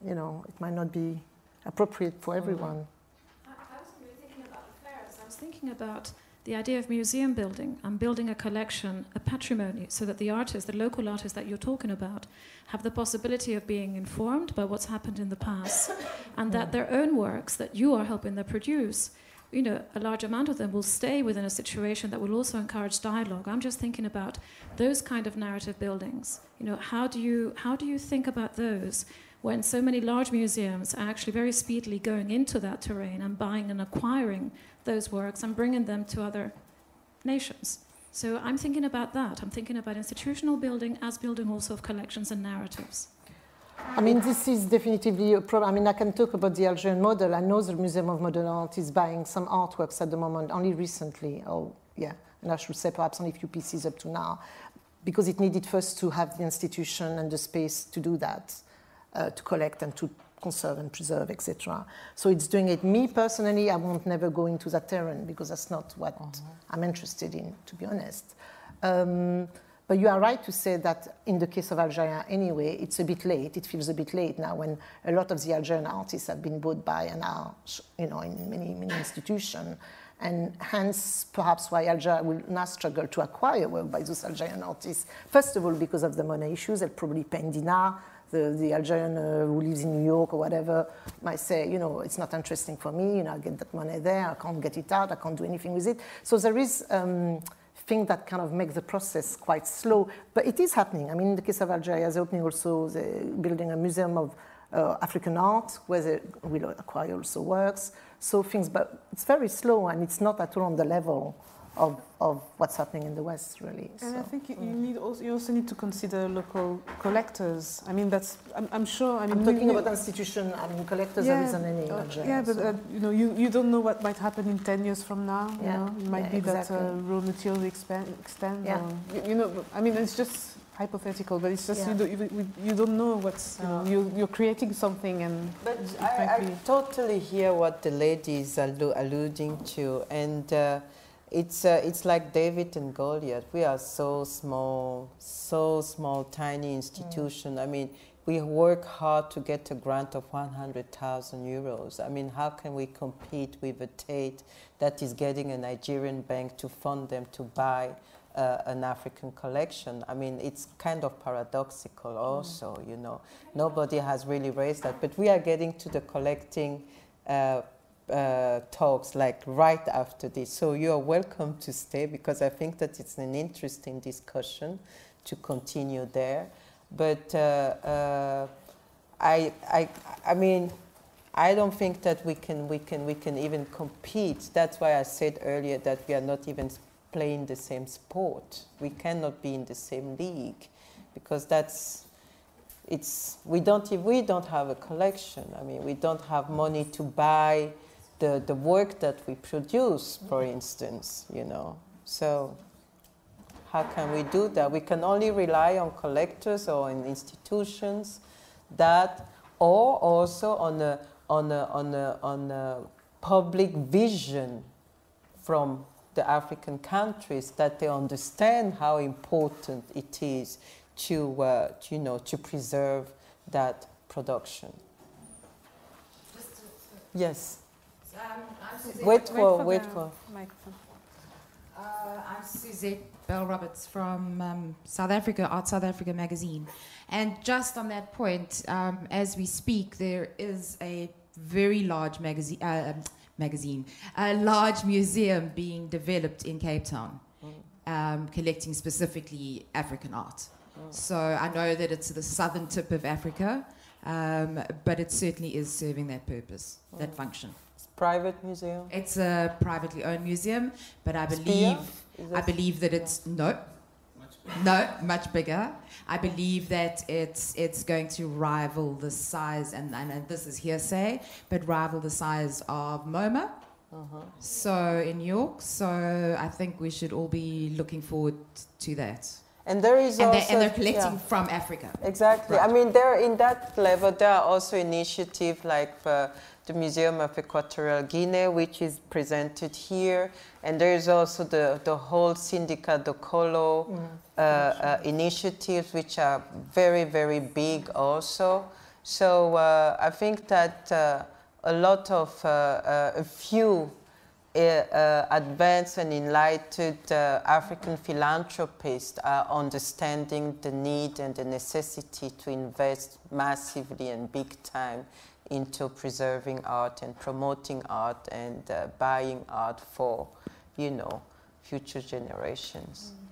you know, it might not be appropriate for everyone. Mm -hmm. I, I wasn't really thinking about affairs. I was thinking about the idea of museum building and building a collection, a patrimony, so that the artists, the local artists that you're talking about, have the possibility of being informed by what's happened in the past, and that mm. their own works that you are helping them produce, you know, a large amount of them will stay within a situation that will also encourage dialogue. I'm just thinking about those kind of narrative buildings. You know, how do you how do you think about those? When so many large museums are actually very speedily going into that terrain and buying and acquiring those works and bringing them to other nations. So I'm thinking about that. I'm thinking about institutional building as building also of collections and narratives. I mean, this is definitively a problem. I mean, I can talk about the Algerian model. I know the Museum of Modern Art is buying some artworks at the moment, only recently. Oh, yeah. And I should say perhaps only a few pieces up to now, because it needed first to have the institution and the space to do that, uh, to collect and to conserve and preserve, etc. So it's doing it. Me personally, I won't never go into that terrain because that's not what uh-huh. I'm interested in, to be honest. Um, but you are right to say that in the case of Algeria, anyway, it's a bit late. It feels a bit late now when a lot of the Algerian artists have been bought by and are, you know, in many, many institutions. And hence, perhaps why Algeria will now struggle to acquire work by those Algerian artists. First of all, because of the money issues, they'll probably pay in dinar the, the Algerian uh, who lives in New York or whatever might say, you know, it's not interesting for me, you know, I get that money there, I can't get it out, I can't do anything with it. So there is um, thing that kind of makes the process quite slow, but it is happening. I mean, in the case of Algeria, they're opening also, they're building a museum of uh, African art where they will acquire also works. So things, but it's very slow and it's not at all on the level of, of what's happening in the West, really. And so, I think you, you, need also, you also need to consider local collectors. I mean, that's I'm, I'm sure. I mean, I'm talking about institution. I mean, collectors yeah, are any uh, Yeah, but uh, you know, you, you don't know what might happen in ten years from now. Yeah, you know, it might yeah, be exactly. that uh, raw material expand, extend. Yeah. Or, you, you, know, I mean, it's just hypothetical, but it's just yeah. you, don't, you, you, don't know what's you know, you're, you're creating something and. But I, I totally hear what the lady is alluding to, and uh, it's, uh, it's like David and Goliath. We are so small, so small, tiny institution. Mm. I mean, we work hard to get a grant of 100,000 euros. I mean, how can we compete with a Tate that is getting a Nigerian bank to fund them to buy uh, an African collection? I mean, it's kind of paradoxical mm. also, mm. you know. Nobody has really raised that. But we are getting to the collecting uh, uh, talks like right after this. So you are welcome to stay because I think that it's an interesting discussion to continue there. But uh, uh, I, I, I mean, I don't think that we can, we, can, we can even compete. That's why I said earlier that we are not even playing the same sport. We cannot be in the same league because that's it's we don't we don't have a collection. I mean, we don't have money to buy the, the work that we produce, for instance, you know. So how can we do that? We can only rely on collectors or in institutions that, or also on a, on a, on a, on a public vision from the African countries that they understand how important it is to, uh, to you know, to preserve that production. Yes. Um, wait for, wait for. Microphone. Uh, I'm Suzette Bell Roberts from um, South Africa, Art South Africa magazine. And just on that point, um, as we speak, there is a very large magazine, uh, um, magazine, a large museum being developed in Cape Town, mm. collecting specifically African art. Mm. So I know that it's the southern tip of Africa, um, but it certainly is serving that purpose, mm. that function private museum? It's a privately owned museum, but I believe I believe that it's no. No, much bigger. I believe that it's it's going to rival the size, and, and, and this is hearsay, but rival the size of MoMA. Uh-huh. So in New York, so I think we should all be looking forward to that. And there is and also, they're, and they're collecting yeah. from Africa. Exactly. Right. I mean, there in that level, there are also initiatives like uh, the Museum of Equatorial Guinea, which is presented here. And there is also the, the whole Sindika Dokolo mm. uh, uh, initiatives, which are very, very big also. So uh, I think that uh, a lot of, uh, uh, a few uh, advanced and enlightened uh, African philanthropists are understanding the need and the necessity to invest massively and big time into preserving art and promoting art and uh, buying art for, you know, future generations. Mm.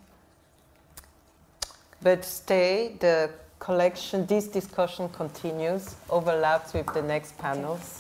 But stay, the collection, this discussion continues, overlaps with the next panels.